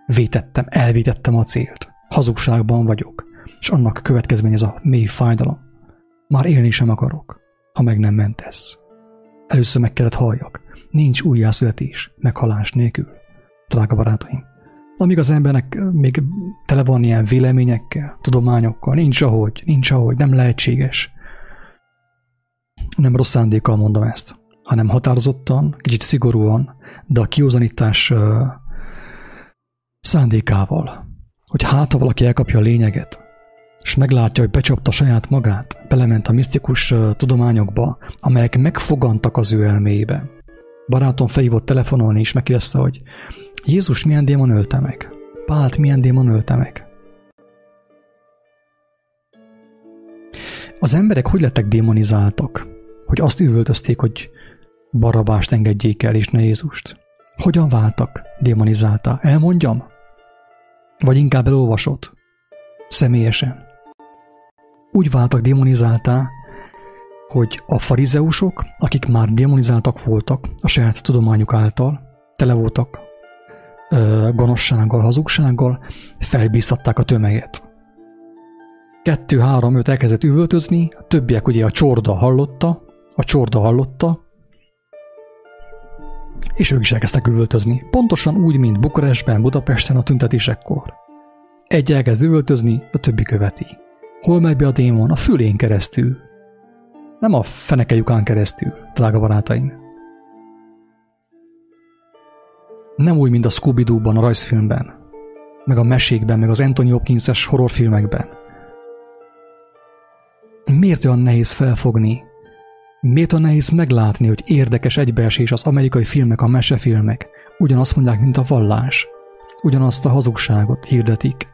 vétettem, elvétettem a célt. Hazugságban vagyok és annak következmény ez a mély fájdalom. Már élni sem akarok, ha meg nem mentesz. Először meg kellett halljak. Nincs újjászületés, meghalás nélkül. Drága barátaim, amíg az embernek még tele van ilyen véleményekkel, tudományokkal, nincs ahogy, nincs ahogy, nem lehetséges. Nem rossz szándékkal mondom ezt, hanem határozottan, kicsit szigorúan, de a kiózanítás szándékával, hogy hát, ha valaki elkapja a lényeget, és meglátja, hogy becsapta saját magát, belement a misztikus tudományokba, amelyek megfogantak az ő elmébe. Barátom felhívott telefonolni, és megkérdezte, hogy Jézus milyen démon ölte meg? Pált milyen démon ölte meg? Az emberek hogy lettek démonizáltak? Hogy azt üvöltözték, hogy Barabást engedjék el, és ne Jézust. Hogyan váltak démonizálta? Elmondjam? Vagy inkább elolvasott? Személyesen úgy váltak demonizáltá, hogy a farizeusok, akik már demonizáltak voltak a saját tudományuk által, tele voltak ö, gonoszsággal, hazugsággal, felbíztatták a tömeget. Kettő, három, öt elkezdett üvöltözni, a többiek ugye a csorda hallotta, a csorda hallotta, és ők is elkezdtek üvöltözni. Pontosan úgy, mint Bukarestben, Budapesten a tüntetésekkor. Egy elkezd üvöltözni, a többi követi. Hol megy be a démon? A fülén keresztül. Nem a fenekejukán keresztül, drága barátaim. Nem úgy, mint a scooby a rajzfilmben, meg a mesékben, meg az Anthony Hopkins-es horrorfilmekben, Miért olyan nehéz felfogni? Miért olyan nehéz meglátni, hogy érdekes egybeesés az amerikai filmek, a mesefilmek? Ugyanazt mondják, mint a vallás. Ugyanazt a hazugságot hirdetik.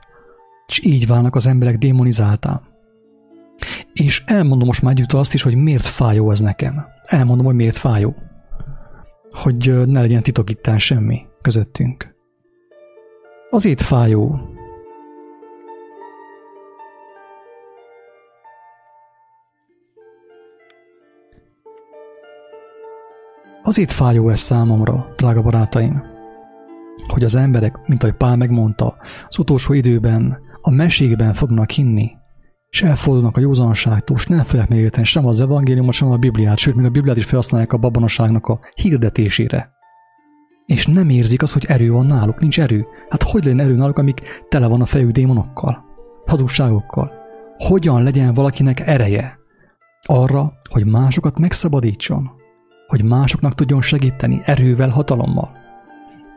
És így válnak az emberek démonizáltá. És elmondom most már együtt azt is, hogy miért fájó ez nekem. Elmondom, hogy miért fájó. Hogy ne legyen titokítás semmi közöttünk. Azért fájó, Azért fájó ez számomra, drága barátaim, hogy az emberek, mint ahogy Pál megmondta, az utolsó időben a mesékben fognak hinni, és elfordulnak a józanságtól, és nem fogják megérteni sem az evangéliumot, sem a Bibliát, sőt, még a Bibliát is felhasználják a babonaságnak a hirdetésére. És nem érzik azt, hogy erő van náluk, nincs erő. Hát hogy legyen erő náluk, amik tele van a fejük démonokkal, hazugságokkal? Hogyan legyen valakinek ereje arra, hogy másokat megszabadítson? Hogy másoknak tudjon segíteni erővel, hatalommal?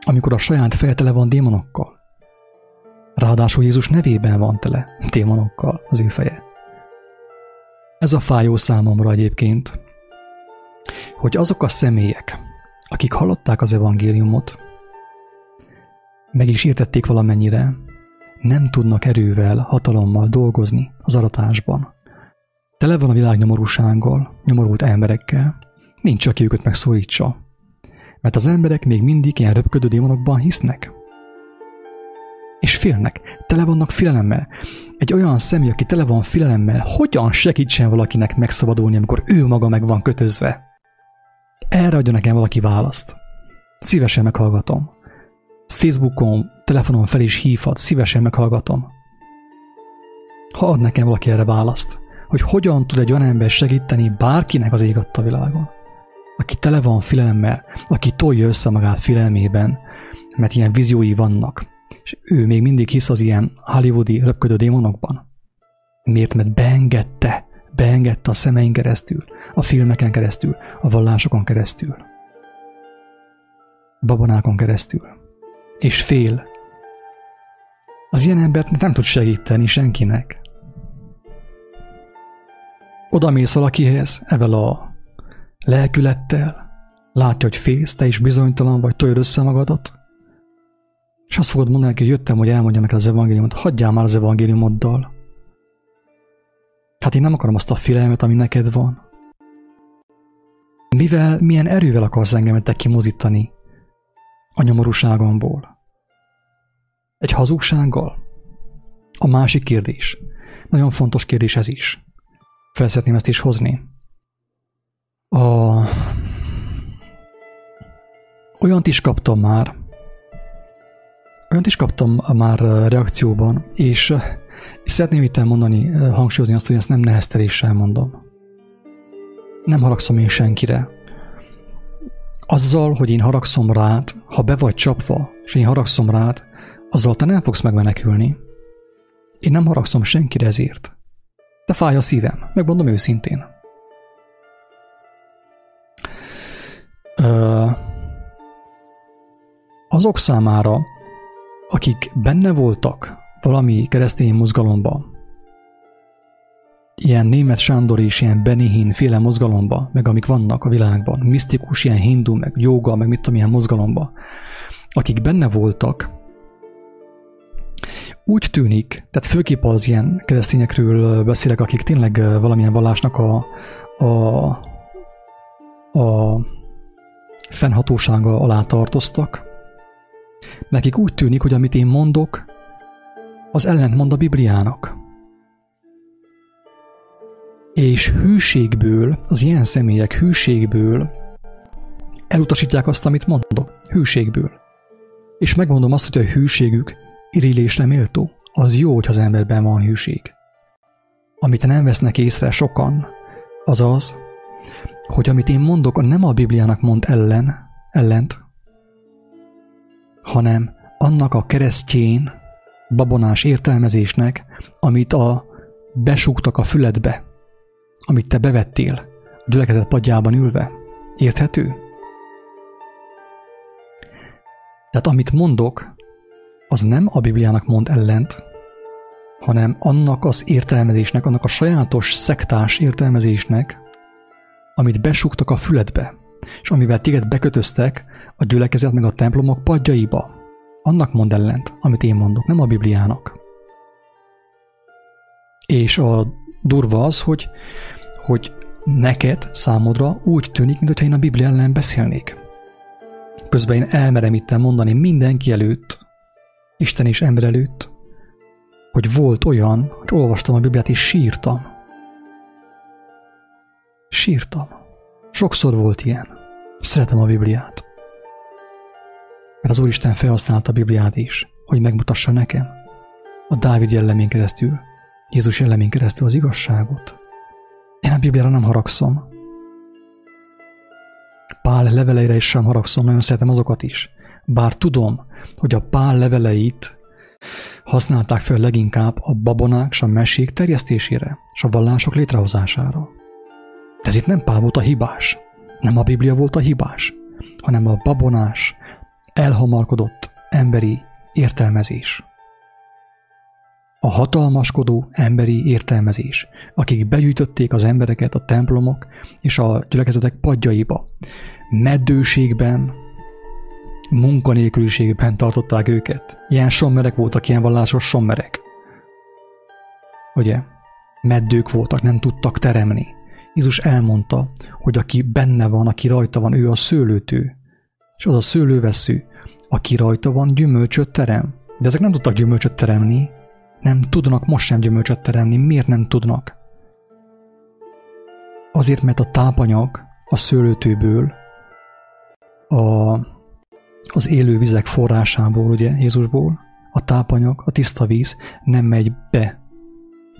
Amikor a saját feltele van démonokkal? Ráadásul Jézus nevében van tele démonokkal az ő feje. Ez a fájó számomra egyébként, hogy azok a személyek, akik hallották az evangéliumot, meg is értették valamennyire, nem tudnak erővel, hatalommal dolgozni az aratásban. Tele van a világ nyomorúsággal, nyomorult emberekkel, nincs, aki őket megszólítsa. Mert az emberek még mindig ilyen röpködő démonokban hisznek és félnek, tele vannak félelemmel. Egy olyan személy, aki tele van félelemmel, hogyan segítsen valakinek megszabadulni, amikor ő maga meg van kötözve? Erre adja nekem valaki választ. Szívesen meghallgatom. Facebookon, telefonon fel is hívhat, szívesen meghallgatom. Ha ad nekem valaki erre választ, hogy hogyan tud egy olyan ember segíteni bárkinek az ég világon, aki tele van filemmel, aki tolja össze magát filmében, mert ilyen víziói vannak, és ő még mindig hisz az ilyen hollywoodi röpködő démonokban. Miért? Mert beengedte, beengedte a szemeink keresztül, a filmeken keresztül, a vallásokon keresztül, babonákon keresztül. És fél. Az ilyen embert nem tud segíteni senkinek. Oda mész valakihez, evel a lelkülettel, látja, hogy félsz, te is bizonytalan vagy, tolja össze magadat, és azt fogod mondani, hogy jöttem, hogy elmondjam neked az evangéliumot, hagyjál már az evangéliumoddal. Hát én nem akarom azt a félelmet, ami neked van. Mivel, milyen erővel akarsz engemet te kimozítani a nyomorúságomból? Egy hazugsággal? A másik kérdés. Nagyon fontos kérdés ez is. Fel ezt is hozni. A... Olyant is kaptam már, Olyant is kaptam már reakcióban, és, és szeretném itt elmondani, hangsúlyozni azt, hogy ezt nem nehezteléssel mondom. Nem haragszom én senkire. Azzal, hogy én haragszom rád, ha be vagy csapva, és én haragszom rád, azzal te nem fogsz megmenekülni. Én nem haragszom senkire ezért. De fáj a szívem, megmondom őszintén. Azok számára, akik benne voltak valami keresztény mozgalomba, ilyen német Sándor és ilyen Benihin féle mozgalomba, meg amik vannak a világban, misztikus, ilyen hindu, meg joga, meg mit tudom, ilyen mozgalomba, akik benne voltak, úgy tűnik, tehát főképp az ilyen keresztényekről beszélek, akik tényleg valamilyen vallásnak a, a, a fennhatósága alá tartoztak, Nekik úgy tűnik, hogy amit én mondok, az ellentmond a Bibliának. És hűségből, az ilyen személyek hűségből elutasítják azt, amit mondok. Hűségből. És megmondom azt, hogy a hűségük irélésre méltó. Az jó, hogy az emberben van hűség. Amit nem vesznek észre sokan, az az, hogy amit én mondok, nem a Bibliának mond ellen, ellent, hanem annak a keresztjén, babonás értelmezésnek, amit a besúgtak a füledbe, amit te bevettél a gyülekezet padjában ülve. Érthető? Tehát amit mondok, az nem a Bibliának mond ellent, hanem annak az értelmezésnek, annak a sajátos szektás értelmezésnek, amit besuktak a füledbe, és amivel téged bekötöztek a gyülekezet meg a templomok padjaiba. Annak mond ellent, amit én mondok, nem a Bibliának. És a durva az, hogy, hogy neked, számodra úgy tűnik, mintha én a Biblia ellen beszélnék. Közben én elmerem itt mondani mindenki előtt, Isten és ember előtt, hogy volt olyan, hogy olvastam a Bibliát és sírtam. Sírtam. Sokszor volt ilyen. Szeretem a Bibliát. Mert az Úristen felhasználta a Bibliát is, hogy megmutassa nekem a Dávid jellemén keresztül, Jézus jellemén keresztül az igazságot. Én a Bibliára nem haragszom. Pál leveleire is sem haragszom, nagyon szeretem azokat is. Bár tudom, hogy a Pál leveleit használták fel leginkább a babonák és a mesék terjesztésére és a vallások létrehozására. De ez itt nem Pál volt a hibás, nem a Biblia volt a hibás, hanem a babonás, elhamarkodott emberi értelmezés. A hatalmaskodó emberi értelmezés, akik begyűjtötték az embereket a templomok és a gyülekezetek padjaiba, meddőségben, munkanélküliségben tartották őket. Ilyen sommerek voltak, ilyen vallásos sommerek. Ugye? Meddők voltak, nem tudtak teremni. Jézus elmondta, hogy aki benne van, aki rajta van, ő a szőlőtő. És az a szőlővesző, aki rajta van, gyümölcsöt terem. De ezek nem tudtak gyümölcsöt teremni. Nem tudnak most sem gyümölcsöt teremni. Miért nem tudnak? Azért, mert a tápanyag a szőlőtőből a az élő vizek forrásából, ugye Jézusból, a tápanyag, a tiszta víz nem megy be,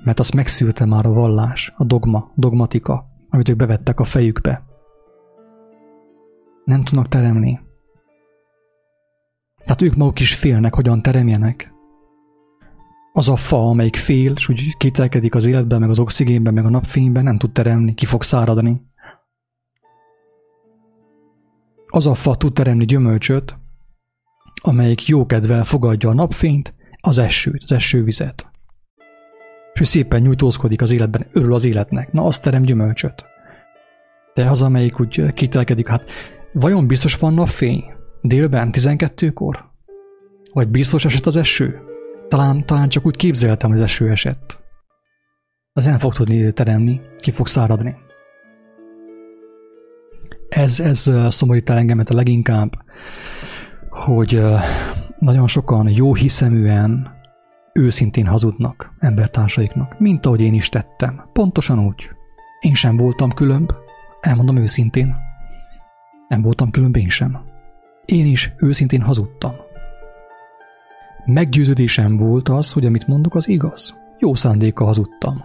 mert azt megszülte már a vallás, a dogma, dogmatika, amit ők bevettek a fejükbe. Nem tudnak teremni. Tehát ők maguk is félnek, hogyan teremjenek. Az a fa, amelyik fél, és úgy kitelkedik az életben, meg az oxigénben, meg a napfényben, nem tud teremni, ki fog száradni. Az a fa tud teremni gyümölcsöt, amelyik jókedvel fogadja a napfényt, az esőt, az esővizet. És ő szépen nyújtózkodik az életben, örül az életnek. Na, azt terem gyümölcsöt. De az, amelyik úgy kitelkedik, hát vajon biztos van napfény? Délben, 12-kor? Vagy biztos esett az eső? Talán, talán csak úgy képzeltem, hogy az eső esett. Az nem fog tudni teremni, ki fog száradni. Ez, ez szomorít el engemet a leginkább, hogy nagyon sokan jó hiszeműen, őszintén hazudnak embertársaiknak, mint ahogy én is tettem. Pontosan úgy. Én sem voltam különb, elmondom őszintén. Nem voltam különb én sem. Én is őszintén hazudtam. Meggyőződésem volt az, hogy amit mondok, az igaz. Jó szándéka hazudtam.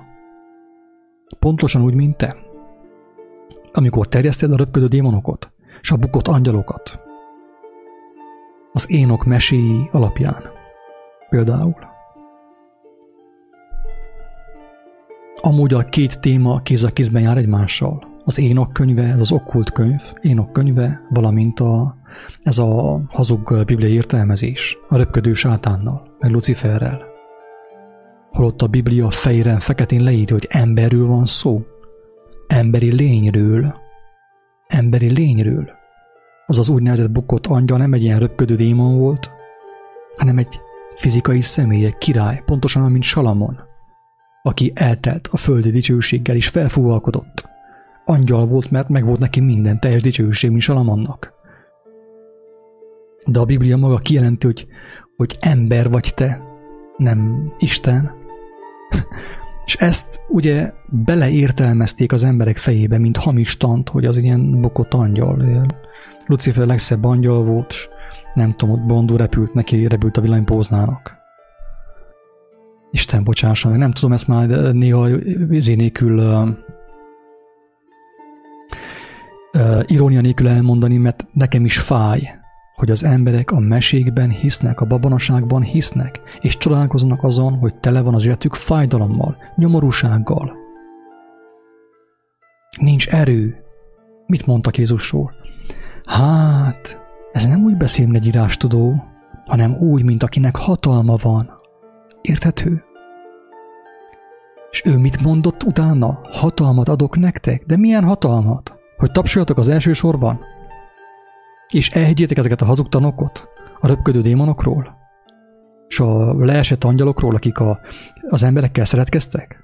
Pontosan úgy, mint te. Amikor terjeszted a röpködő démonokat, és a bukott angyalokat, az énok meséi alapján. Például. Amúgy a két téma kéz a kézben jár egymással. Az énok könyve, ez az okkult könyv, énok könyve, valamint a, ez a hazug bibliai értelmezés, a röpködő sátánnal, meg Luciferrel. Holott a Biblia fejére feketén leírja, hogy emberről van szó. Emberi lényről. Emberi lényről az az úgynevezett bukott angyal nem egy ilyen röpködő démon volt, hanem egy fizikai személy, egy király, pontosan mint Salamon, aki eltelt a földi dicsőséggel is felfúvalkodott. Angyal volt, mert meg volt neki minden teljes dicsőség, mint Salamonnak. De a Biblia maga kijelenti, hogy, hogy ember vagy te, nem Isten. [LAUGHS] És ezt ugye beleértelmezték az emberek fejébe, mint hamis tant, hogy az ilyen bukott angyal, ilyen Lucifer legszebb angyal volt, és nem tudom, ott Bondú repült neki, repült a villanypóznának. Isten bocsássa meg, nem tudom ezt már néha izé nélkül uh, uh, irónia nélkül elmondani, mert nekem is fáj, hogy az emberek a mesékben hisznek, a babonaságban hisznek, és csodálkoznak azon, hogy tele van az életük fájdalommal, nyomorúsággal. Nincs erő. Mit mondtak Jézusról? Hát, ez nem úgy beszél, egy tudó, hanem úgy, mint akinek hatalma van. Érthető? És ő mit mondott utána? Hatalmat adok nektek? De milyen hatalmat? Hogy tapsoljatok az első sorban? És elhiggyétek ezeket a hazugtanokot? A röpködő démonokról? És a leesett angyalokról, akik a, az emberekkel szeretkeztek?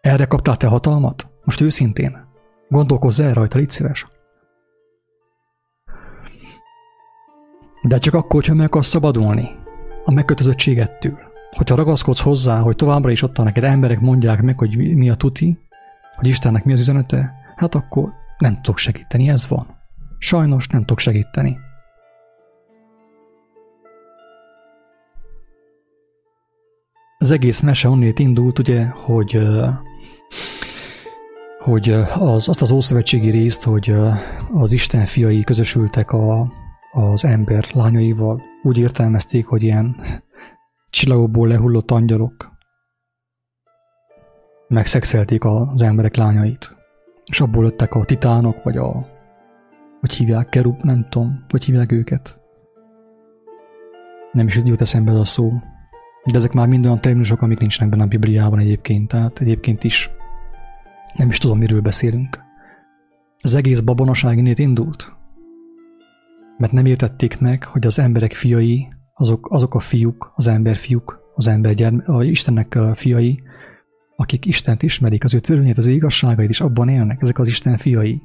Erre kaptál te hatalmat? Most őszintén. Gondolkozz el rajta, légy szíves. De csak akkor, hogyha meg akarsz szabadulni a megkötözöttségettől. Hogyha ragaszkodsz hozzá, hogy továbbra is ott neked emberek mondják meg, hogy mi a tuti, hogy Istennek mi az üzenete, hát akkor nem tudok segíteni, ez van. Sajnos nem tudok segíteni. Az egész mese onnét indult, ugye, hogy hogy az, azt az ószövetségi részt, hogy az Isten fiai közösültek a, az ember lányaival, úgy értelmezték, hogy ilyen csillagokból lehullott angyalok megszexelték az emberek lányait, és abból jöttek a titánok, vagy a hogy hívják, kerub, nem tudom, hogy hívják őket. Nem is jut eszembe ez a szó. De ezek már mind olyan terminusok, amik nincsenek benne a Bibliában egyébként, tehát egyébként is nem is tudom, miről beszélünk. Az egész babonaság innét indult. Mert nem értették meg, hogy az emberek fiai, azok, azok a fiúk, az ember fiúk, az ember gyerme, a Istennek a fiai, akik Istent ismerik, az ő törvényét, az ő igazságait is abban élnek, ezek az Isten fiai.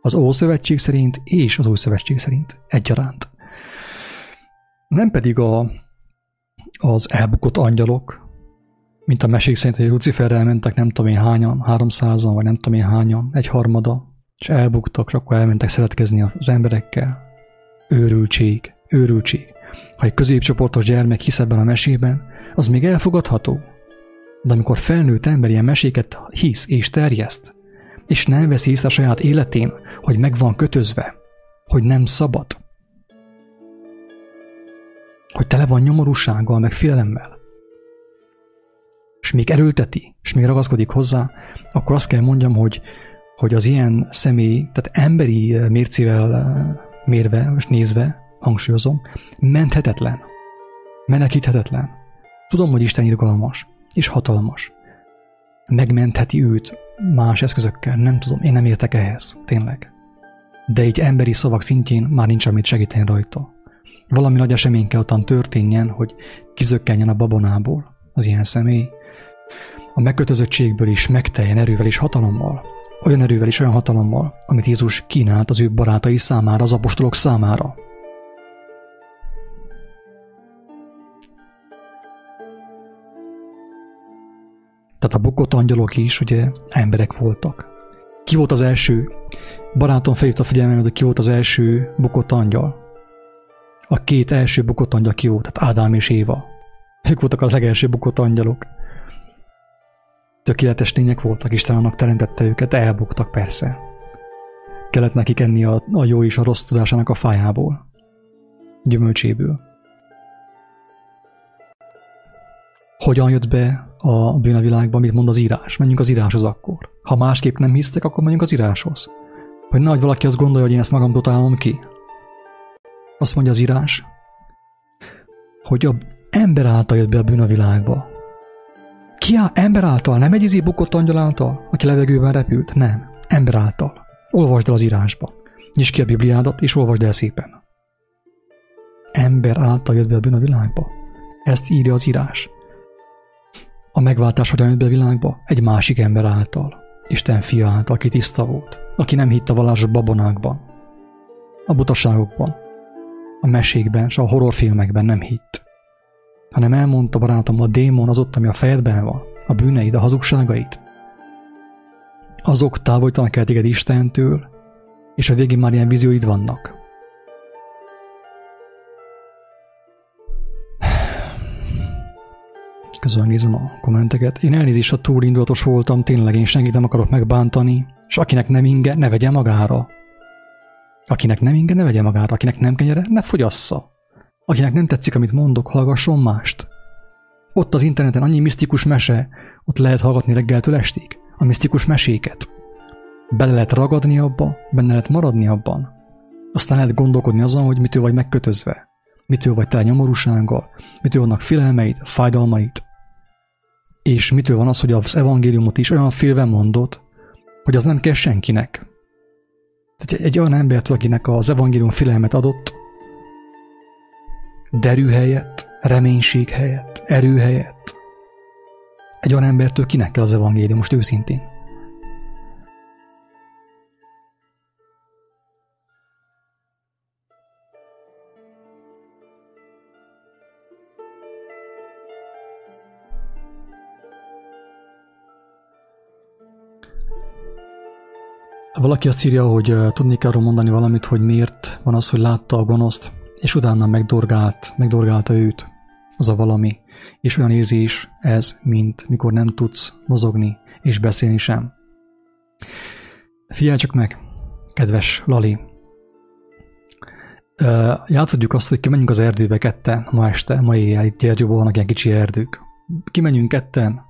Az Ószövetség szerint és az Új Szövetség szerint egyaránt. Nem pedig a, az elbukott angyalok, mint a mesék szerint, hogy Luciferrel mentek nem tudom én hányan, háromszázan, vagy nem tudom én hányan, egy harmada, és elbuktak, és akkor elmentek szeretkezni az emberekkel. Őrültség, őrültség. Ha egy középcsoportos gyermek hisz ebben a mesében, az még elfogadható. De amikor felnőtt ember ilyen meséket hisz és terjeszt, és nem veszi észre a saját életén, hogy meg van kötözve, hogy nem szabad, hogy tele van nyomorúsággal, meg félelemmel, és még erőlteti, és még ragaszkodik hozzá, akkor azt kell mondjam, hogy, hogy az ilyen személy, tehát emberi eh, mércével eh, mérve, és nézve, hangsúlyozom, menthetetlen, menekíthetetlen. Tudom, hogy Isten irgalmas és hatalmas. Megmentheti őt más eszközökkel, nem tudom, én nem értek ehhez, tényleg. De egy emberi szavak szintjén már nincs amit segíteni rajta. Valami nagy esemény kell ottan történjen, hogy kizökkenjen a babonából az ilyen személy, a megkötözöttségből is megteljen erővel és hatalommal, olyan erővel és olyan hatalommal, amit Jézus kínált az ő barátai számára, az apostolok számára. Tehát a bukott angyalok is ugye emberek voltak. Ki volt az első? Barátom felhívta a figyelmemet, hogy ki volt az első bukott angyal. A két első bukott angyal ki volt? Tehát Ádám és Éva. Ők voltak a legelső bukott angyalok tökéletes lények voltak, Isten annak teremtette őket, elbuktak persze. Kellett nekik enni a, a jó és a rossz tudásának a fájából, gyümölcséből. Hogyan jött be a bűn a világba, mit mond az írás? Menjünk az íráshoz akkor. Ha másképp nem hisztek, akkor menjünk az íráshoz. Hogy nagy valaki azt gondolja, hogy én ezt magam találom ki. Azt mondja az írás, hogy a ember által jött be a bűn a világba. Ki á, ember által, nem egy izé bukott angyal által, aki levegőben repült? Nem, ember által. Olvasd el az írásba. Nyisd ki a Bibliádat, és olvasd el szépen. Ember által jött be a bűn a világba. Ezt írja az írás. A megváltás hogyan jött be a világba? Egy másik ember által. Isten fia által, aki tiszta volt. Aki nem hitt a vallásos babonákban. A butaságokban. A mesékben, és a horrorfilmekben nem hitt hanem elmondta barátom, a démon az ott, ami a fejedben van, a bűneid, a hazugságait. Azok távolítanak el téged Istentől, és a végén már ilyen vízióid vannak. Közben nézem a kommenteket. Én elnézést, a túl indulatos voltam, tényleg én senkit nem akarok megbántani, és akinek nem inge, ne vegye magára. Akinek nem inge, ne vegye magára, akinek nem kenyere, ne fogyassza. Akinek nem tetszik, amit mondok, hallgasson mást. Ott az interneten annyi misztikus mese, ott lehet hallgatni reggeltől estig. A misztikus meséket. Bele lehet ragadni abba, benne lehet maradni abban. Aztán lehet gondolkodni azon, hogy mitől vagy megkötözve. Mitől vagy tele nyomorúsággal, mitől vannak félelmeid, fájdalmaid. És mitől van az, hogy az evangéliumot is olyan félve mondott, hogy az nem kell senkinek. Tehát egy olyan embert, akinek az evangélium félelmet adott, derű helyett, reménység helyett, erő helyett, egy olyan embertől kinek kell az evangélium, most őszintén. Valaki azt írja, hogy tudnék arról mondani valamit, hogy miért van az, hogy látta a gonoszt, és utána megdorgált, megdorgálta őt az a valami, és olyan érzés ez, mint mikor nem tudsz mozogni és beszélni sem. Figyelj csak meg, kedves Lali! Játszhatjuk azt, hogy kimenjünk az erdőbe ketten ma este, ma éjjel, itt Gyergyóban vannak ilyen kicsi erdők. Kimenjünk ketten,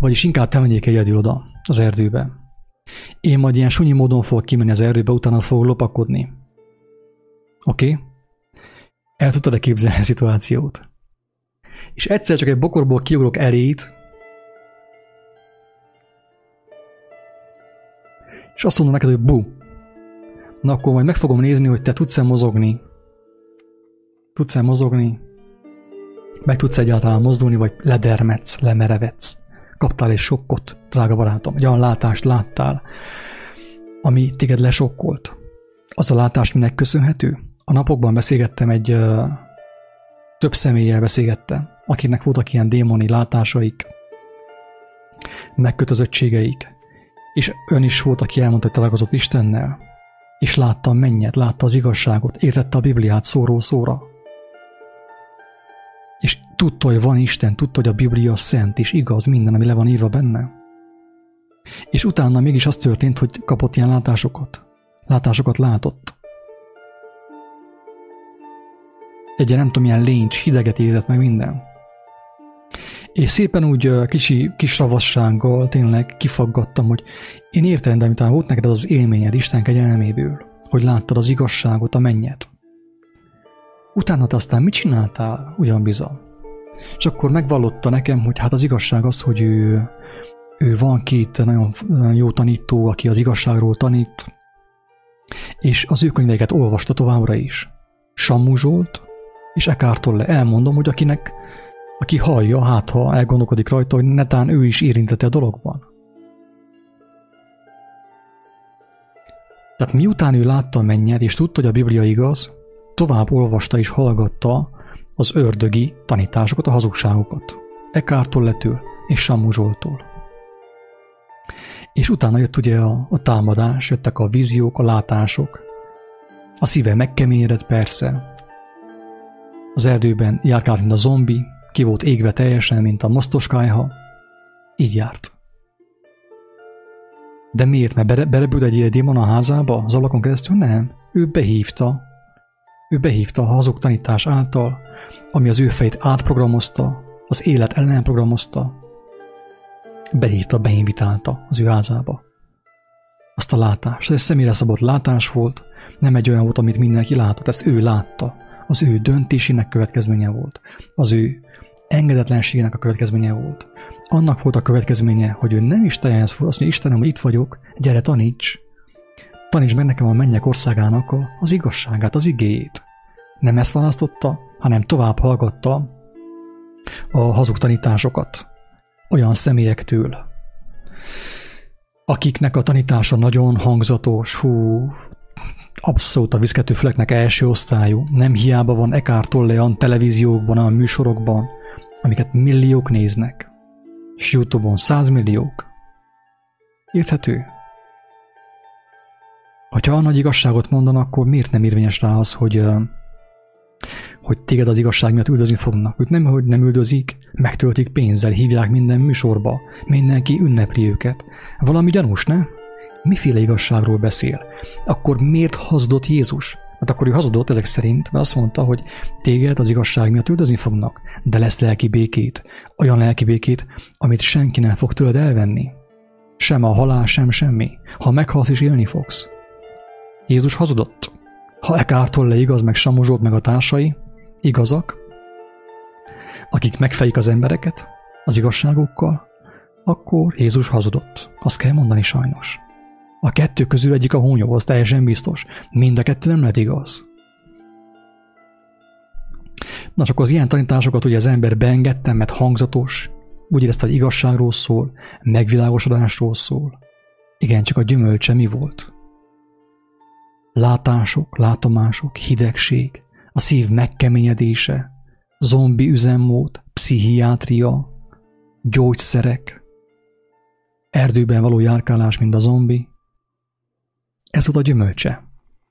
vagyis inkább te menjék egyedül oda, az erdőbe. Én majd ilyen sunyi módon fogok kimenni az erdőbe, utána fogok lopakodni. Oké? Okay? El tudtad-e képzelni a szituációt? És egyszer csak egy bokorból kiugrok elét, és azt mondom neked, hogy bu. Na akkor majd meg fogom nézni, hogy te tudsz-e mozogni. Tudsz-e mozogni? Meg tudsz egyáltalán mozdulni, vagy ledermetsz, lemerevetsz kaptál egy sokkot, drága barátom, egy olyan látást láttál, ami téged lesokkolt. Az a látás minek köszönhető? A napokban beszélgettem egy ö, több személlyel beszélgettem, akinek voltak ilyen démoni látásaik, megkötözöttségeik, és ön is volt, aki elmondta, hogy találkozott Istennel, és látta a mennyet, látta az igazságot, értette a Bibliát szóról szóra és tudta, hogy van Isten, tudta, hogy a Biblia szent és igaz, minden, ami le van írva benne. És utána mégis az történt, hogy kapott ilyen látásokat. Látásokat látott. Egy nem tudom, milyen léncs, hideget érzett meg minden. És szépen úgy kicsi, kis ravassággal tényleg kifaggattam, hogy én értem, de miután volt neked az élményed Isten kegyelméből, hogy láttad az igazságot, a mennyet, Utána te aztán mit csináltál, ugyan bizony? És akkor megvallotta nekem, hogy hát az igazság az, hogy ő, ő van két nagyon jó tanító, aki az igazságról tanít, és az ő könyveiket olvasta továbbra is. Sammu Zsolt és Eckhart Tolle. Elmondom, hogy akinek, aki hallja, hát ha elgondolkodik rajta, hogy netán ő is érintette a dologban. Tehát miután ő látta a mennyet, és tudta, hogy a Biblia igaz, tovább olvasta és hallgatta az ördögi tanításokat, a hazugságokat. Ekártól letől és Samu Zsoltól. És utána jött ugye a, a támadás, jöttek a víziók, a látások. A szíve megkeményedett persze. Az erdőben járkált, mint a zombi, ki volt égve teljesen, mint a mosztoskájha. Így járt. De miért? Mert berebült egy démon a házába, az ablakon keresztül? Nem. Ő behívta ő behívta a hazug tanítás által, ami az ő fejét átprogramozta, az élet ellen programozta, behívta, beinvitálta az ő házába. Azt a látást, ez egy személyre szabott látás volt, nem egy olyan volt, amit mindenki látott, ezt ő látta. Az ő döntésének következménye volt. Az ő engedetlenségének a következménye volt. Annak volt a következménye, hogy ő nem Istenhez fog, azt mondja, Istenem, hogy itt vagyok, gyere taníts, Tanítsd meg nekem a mennyek országának az igazságát, az igéjét. Nem ezt választotta, hanem tovább hallgatta a hazug tanításokat olyan személyektől, akiknek a tanítása nagyon hangzatos, hú, abszolút a viszkető füleknek első osztályú. Nem hiába van Eckhart Tolle televíziókban, a műsorokban, amiket milliók néznek, és Youtube-on százmilliók. Érthető? Hogyha a nagy igazságot mondanak, akkor miért nem érvényes rá az, hogy, hogy téged az igazság miatt üldözni fognak? Ők nem, hogy nem üldözik, megtöltik pénzzel, hívják minden műsorba, mindenki ünnepli őket. Valami gyanús, ne? Miféle igazságról beszél? Akkor miért hazudott Jézus? Hát akkor ő hazudott ezek szerint, mert azt mondta, hogy téged az igazság miatt üldözni fognak, de lesz lelki békét, olyan lelki békét, amit senki nem fog tőled elvenni. Sem a halál, sem semmi. Ha meghalsz is élni fogsz. Jézus hazudott. Ha Ekártól le igaz, meg Samozsót, meg a társai igazak, akik megfejik az embereket, az igazságokkal, akkor Jézus hazudott. Azt kell mondani sajnos. A kettő közül egyik a húnyó, az teljesen biztos. Mind a kettő nem lehet igaz. Na csak az ilyen tanításokat ugye az ember beengedte, mert hangzatos, úgy érezte, hogy igazságról szól, megvilágosodásról szól. Igen, csak a gyümölcse mi volt? Látások, látomások, hidegség, a szív megkeményedése, zombi üzemmód, pszichiátria, gyógyszerek, erdőben való járkálás, mint a zombi. Ez volt a gyümölcse.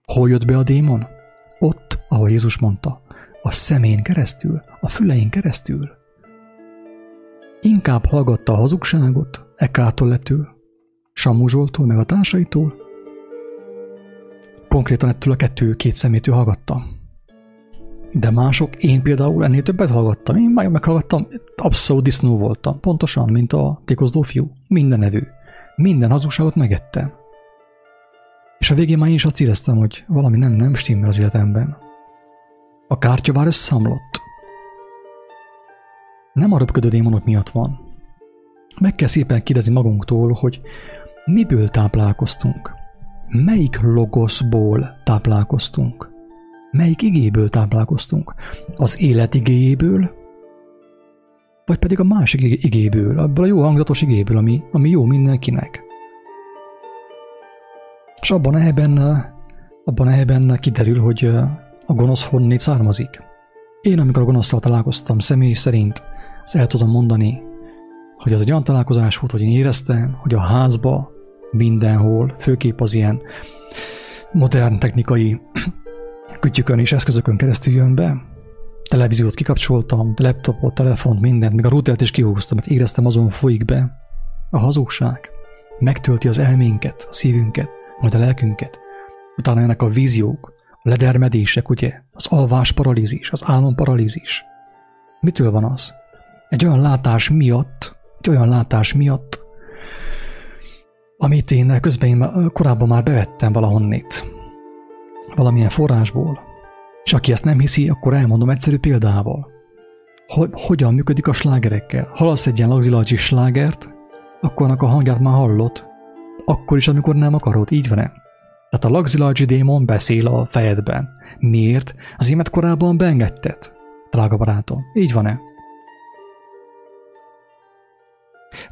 Hol jött be a démon? Ott, ahol Jézus mondta, a szemén keresztül, a fülein keresztül. Inkább hallgatta a hazugságot, Ekátoletől, Samuzsoltól, meg a társaitól. Konkrétan ettől a kettő két szemétől hallgatta. De mások, én például ennél többet hallgattam. Én már meghallgattam, abszolút disznó voltam. Pontosan, mint a tékozdó fiú. Minden nevű. Minden hazugságot megettem. És a végén már én is azt éreztem, hogy valami nem, nem stimmel az életemben. A kártya már összeomlott. Nem a röpködő démonok miatt van. Meg kell szépen kérdezni magunktól, hogy miből táplálkoztunk. Melyik logoszból táplálkoztunk? Melyik igéből táplálkoztunk? Az élet igéjéből? Vagy pedig a másik igéből, abból a jó hangzatos igéből, ami, ami jó mindenkinek? És abban a helyben, abban a helyben kiderül, hogy a gonosz honnét származik. Én, amikor a gonosztal találkoztam személy szerint, ezt el tudom mondani, hogy az egy olyan találkozás volt, hogy én éreztem, hogy a házba mindenhol, főképp az ilyen modern technikai [CLEARS THROAT] kütyükön és eszközökön keresztül jön be. Televíziót kikapcsoltam, laptopot, telefont, mindent, még a routert is kihúztam, mert éreztem azon folyik be. A hazugság megtölti az elménket, a szívünket, majd a lelkünket. Utána jönnek a víziók, a ledermedések, ugye? Az alvás paralízis, az álom paralízis. Mitől van az? Egy olyan látás miatt, egy olyan látás miatt, amit én közben én korábban már bevettem valahonnét, valamilyen forrásból, és aki ezt nem hiszi, akkor elmondom egyszerű példával. Hogy, hogyan működik a slágerekkel. Hallasz egy ilyen lagzilagyi slágert, akkor annak a hangját már hallott, akkor is, amikor nem akarod, így van-e? Tehát a lagzilagyi démon beszél a fejedben. Miért? Az imet korábban beengedted, drága barátom. Így van-e?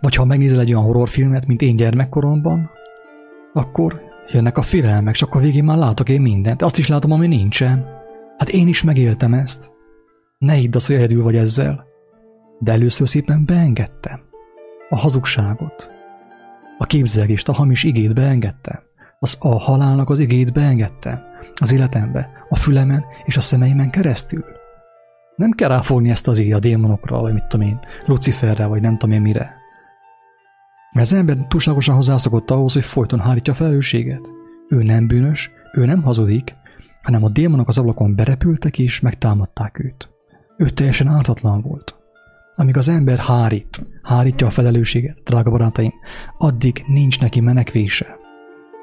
Vagy ha megnézel egy olyan horrorfilmet, mint én gyermekkoromban, akkor jönnek a félelmek, és akkor végén már látok én mindent. Azt is látom, ami nincsen. Hát én is megéltem ezt. Ne hidd azt, hogy egyedül vagy ezzel. De először szépen beengedtem. A hazugságot. A képzelgést, a hamis igét beengedtem. Az a halálnak az igét beengedtem. Az életembe, a fülemen és a szemeimen keresztül. Nem kell ráfogni ezt az a démonokra, vagy mit tudom én, Luciferre, vagy nem tudom én mire. Mert az ember túlságosan hozzászokott ahhoz, hogy folyton hárítja a felelősséget. Ő nem bűnös, ő nem hazudik, hanem a démonok az ablakon berepültek és megtámadták őt. Ő teljesen ártatlan volt. Amíg az ember hárít, hárítja a felelősséget, drága barátaim, addig nincs neki menekvése.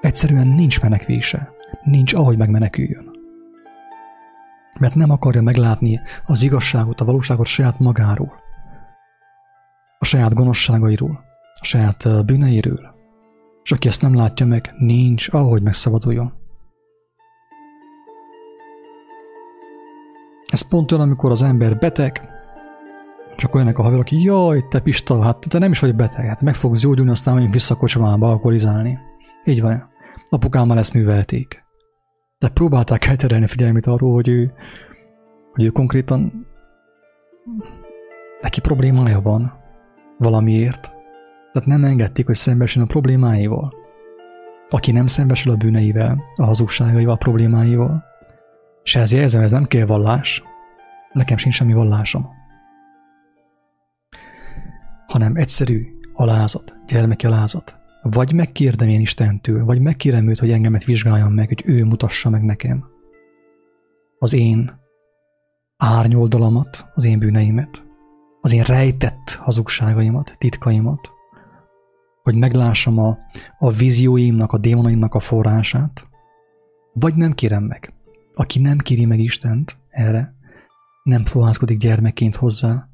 Egyszerűen nincs menekvése. Nincs ahogy megmeneküljön. Mert nem akarja meglátni az igazságot, a valóságot saját magáról. A saját gonoszságairól, a saját bűneiről. És aki ezt nem látja meg, nincs, ahogy megszabaduljon. Ez pont olyan, amikor az ember beteg, és akkor jönnek a haverok, jaj, te Pista, hát te nem is vagy beteg, hát meg fogsz gyógyulni, aztán megyünk vissza a kocsmába alkoholizálni. Így van. Apukámmal ezt művelték. De próbálták elterelni figyelmét arról, hogy ő, hogy ő konkrétan neki problémája van valamiért. Tehát nem engedték, hogy szembesül a problémáival. Aki nem szembesül a bűneivel, a hazugságaival, a problémáival, és ez jelzem, ez nem kell vallás, nekem sincs semmi vallásom, hanem egyszerű alázat, gyermeki alázat. Vagy megkérdem én Istentől, vagy megkérem őt, hogy engemet vizsgáljon meg, hogy ő mutassa meg nekem az én árnyoldalamat, az én bűneimet, az én rejtett hazugságaimat, titkaimat, hogy meglássam a, a vízióimnak, a démonaimnak a forrását, vagy nem kérem meg. Aki nem kéri meg Istent erre, nem fohászkodik gyermekként hozzá,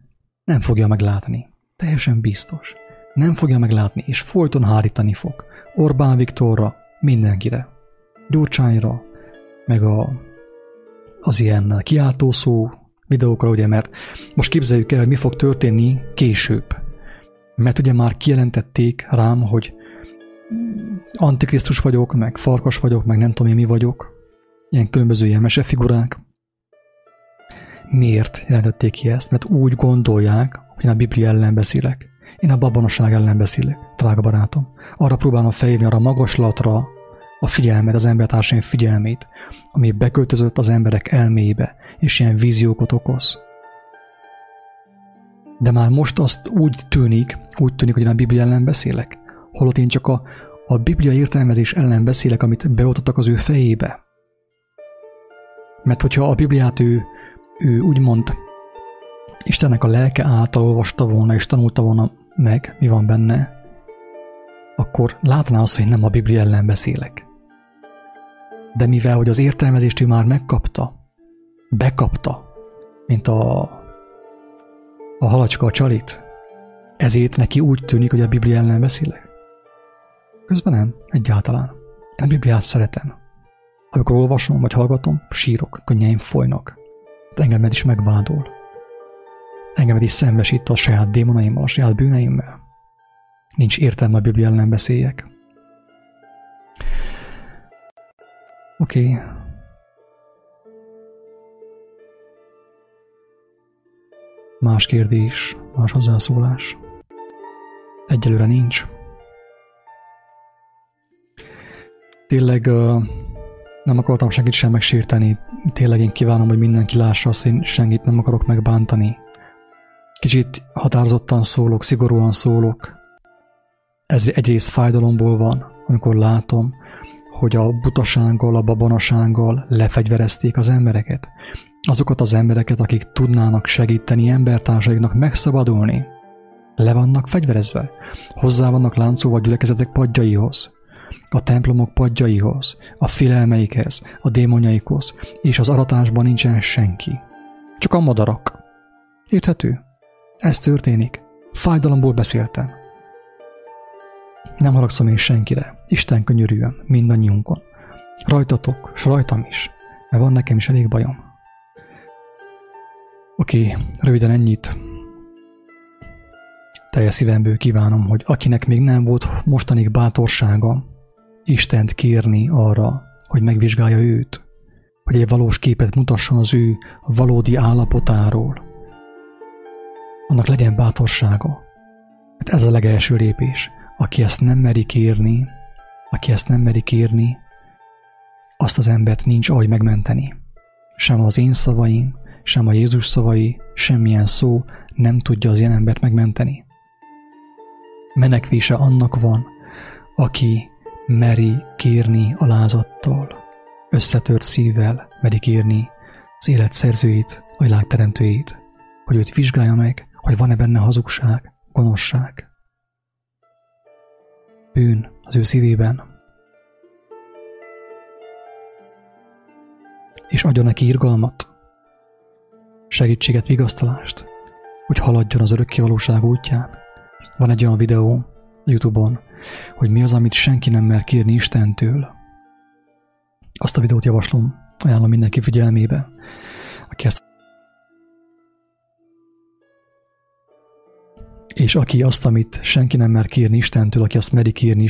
nem fogja meglátni. Teljesen biztos. Nem fogja meglátni, és folyton hárítani fog. Orbán Viktorra, mindenkire. Gyurcsányra, meg a, az ilyen kiáltószó videókra, ugye, mert most képzeljük el, mi fog történni később. Mert ugye már kijelentették rám, hogy antikrisztus vagyok, meg farkas vagyok, meg nem tudom én mi vagyok. Ilyen különböző ilyen mesefigurák. Miért jelentették ki ezt? Mert úgy gondolják, én a Biblia ellen beszélek. Én a babonaság ellen beszélek, drága barátom. Arra próbálom felhívni arra a magaslatra a figyelmet, az embertársaim figyelmét, ami beköltözött az emberek elmébe, és ilyen víziókat okoz. De már most azt úgy tűnik, úgy tűnik, hogy én a Biblia ellen beszélek, holott én csak a, a Biblia értelmezés ellen beszélek, amit beoltottak az ő fejébe. Mert hogyha a Bibliát ő, ő úgymond Istennek a lelke által olvasta volna és tanulta volna meg, mi van benne, akkor látná azt, hogy nem a Biblia ellen beszélek. De mivel, hogy az értelmezést ő már megkapta, bekapta, mint a, a halacska a csalit, ezért neki úgy tűnik, hogy a Biblia ellen beszélek. Közben nem, egyáltalán. Én a Bibliát szeretem. Amikor olvasom vagy hallgatom, sírok, könnyeim folynak. De engemet is megvádol. Engemet is szembesít a saját démonaimmal, a saját bűneimmel. Nincs értelme a Biblia ellen beszéljek. Oké. Okay. Más kérdés, más hozzászólás. Egyelőre nincs. Tényleg uh, nem akartam senkit sem megsérteni. Tényleg én kívánom, hogy mindenki lássa azt, hogy senkit nem akarok megbántani. Kicsit határozottan szólok, szigorúan szólok. Ez egyrészt fájdalomból van, amikor látom, hogy a butasággal, a babonasággal lefegyverezték az embereket. Azokat az embereket, akik tudnának segíteni embertársaiknak megszabadulni. Le vannak fegyverezve, hozzá vannak láncolva a gyülekezetek padjaihoz, a templomok padjaihoz, a filelmeikhez, a démonjaikhoz, és az aratásban nincsen senki. Csak a madarak. Érthető? Ez történik. Fájdalomból beszéltem. Nem haragszom én senkire. Isten könyörüljön mindannyiunkon. Rajtatok, s rajtam is, mert van nekem is elég bajom. Oké, röviden ennyit. Teljes szívemből kívánom, hogy akinek még nem volt mostanig bátorsága Istent kérni arra, hogy megvizsgálja őt, hogy egy valós képet mutasson az ő valódi állapotáról, annak legyen bátorsága. Mert ez a legelső lépés. Aki ezt nem meri kérni, aki ezt nem meri kérni, azt az embert nincs ahogy megmenteni. Sem az én szavaim, sem a Jézus szavai, semmilyen szó nem tudja az ilyen embert megmenteni. Menekvése annak van, aki meri kérni alázattal, összetört szívvel meri kérni az élet szerzőjét, a világ hogy őt vizsgálja meg, hogy van-e benne hazugság, gonoszság, bűn az ő szívében, és adjon neki irgalmat, segítséget, vigasztalást, hogy haladjon az örökkévalóság útján. Van egy olyan videó Youtube-on, hogy mi az, amit senki nem mer kérni Istentől. Azt a videót javaslom, ajánlom mindenki figyelmébe, aki ezt és aki azt, amit senki nem mer kérni Istentől, aki azt meri kérni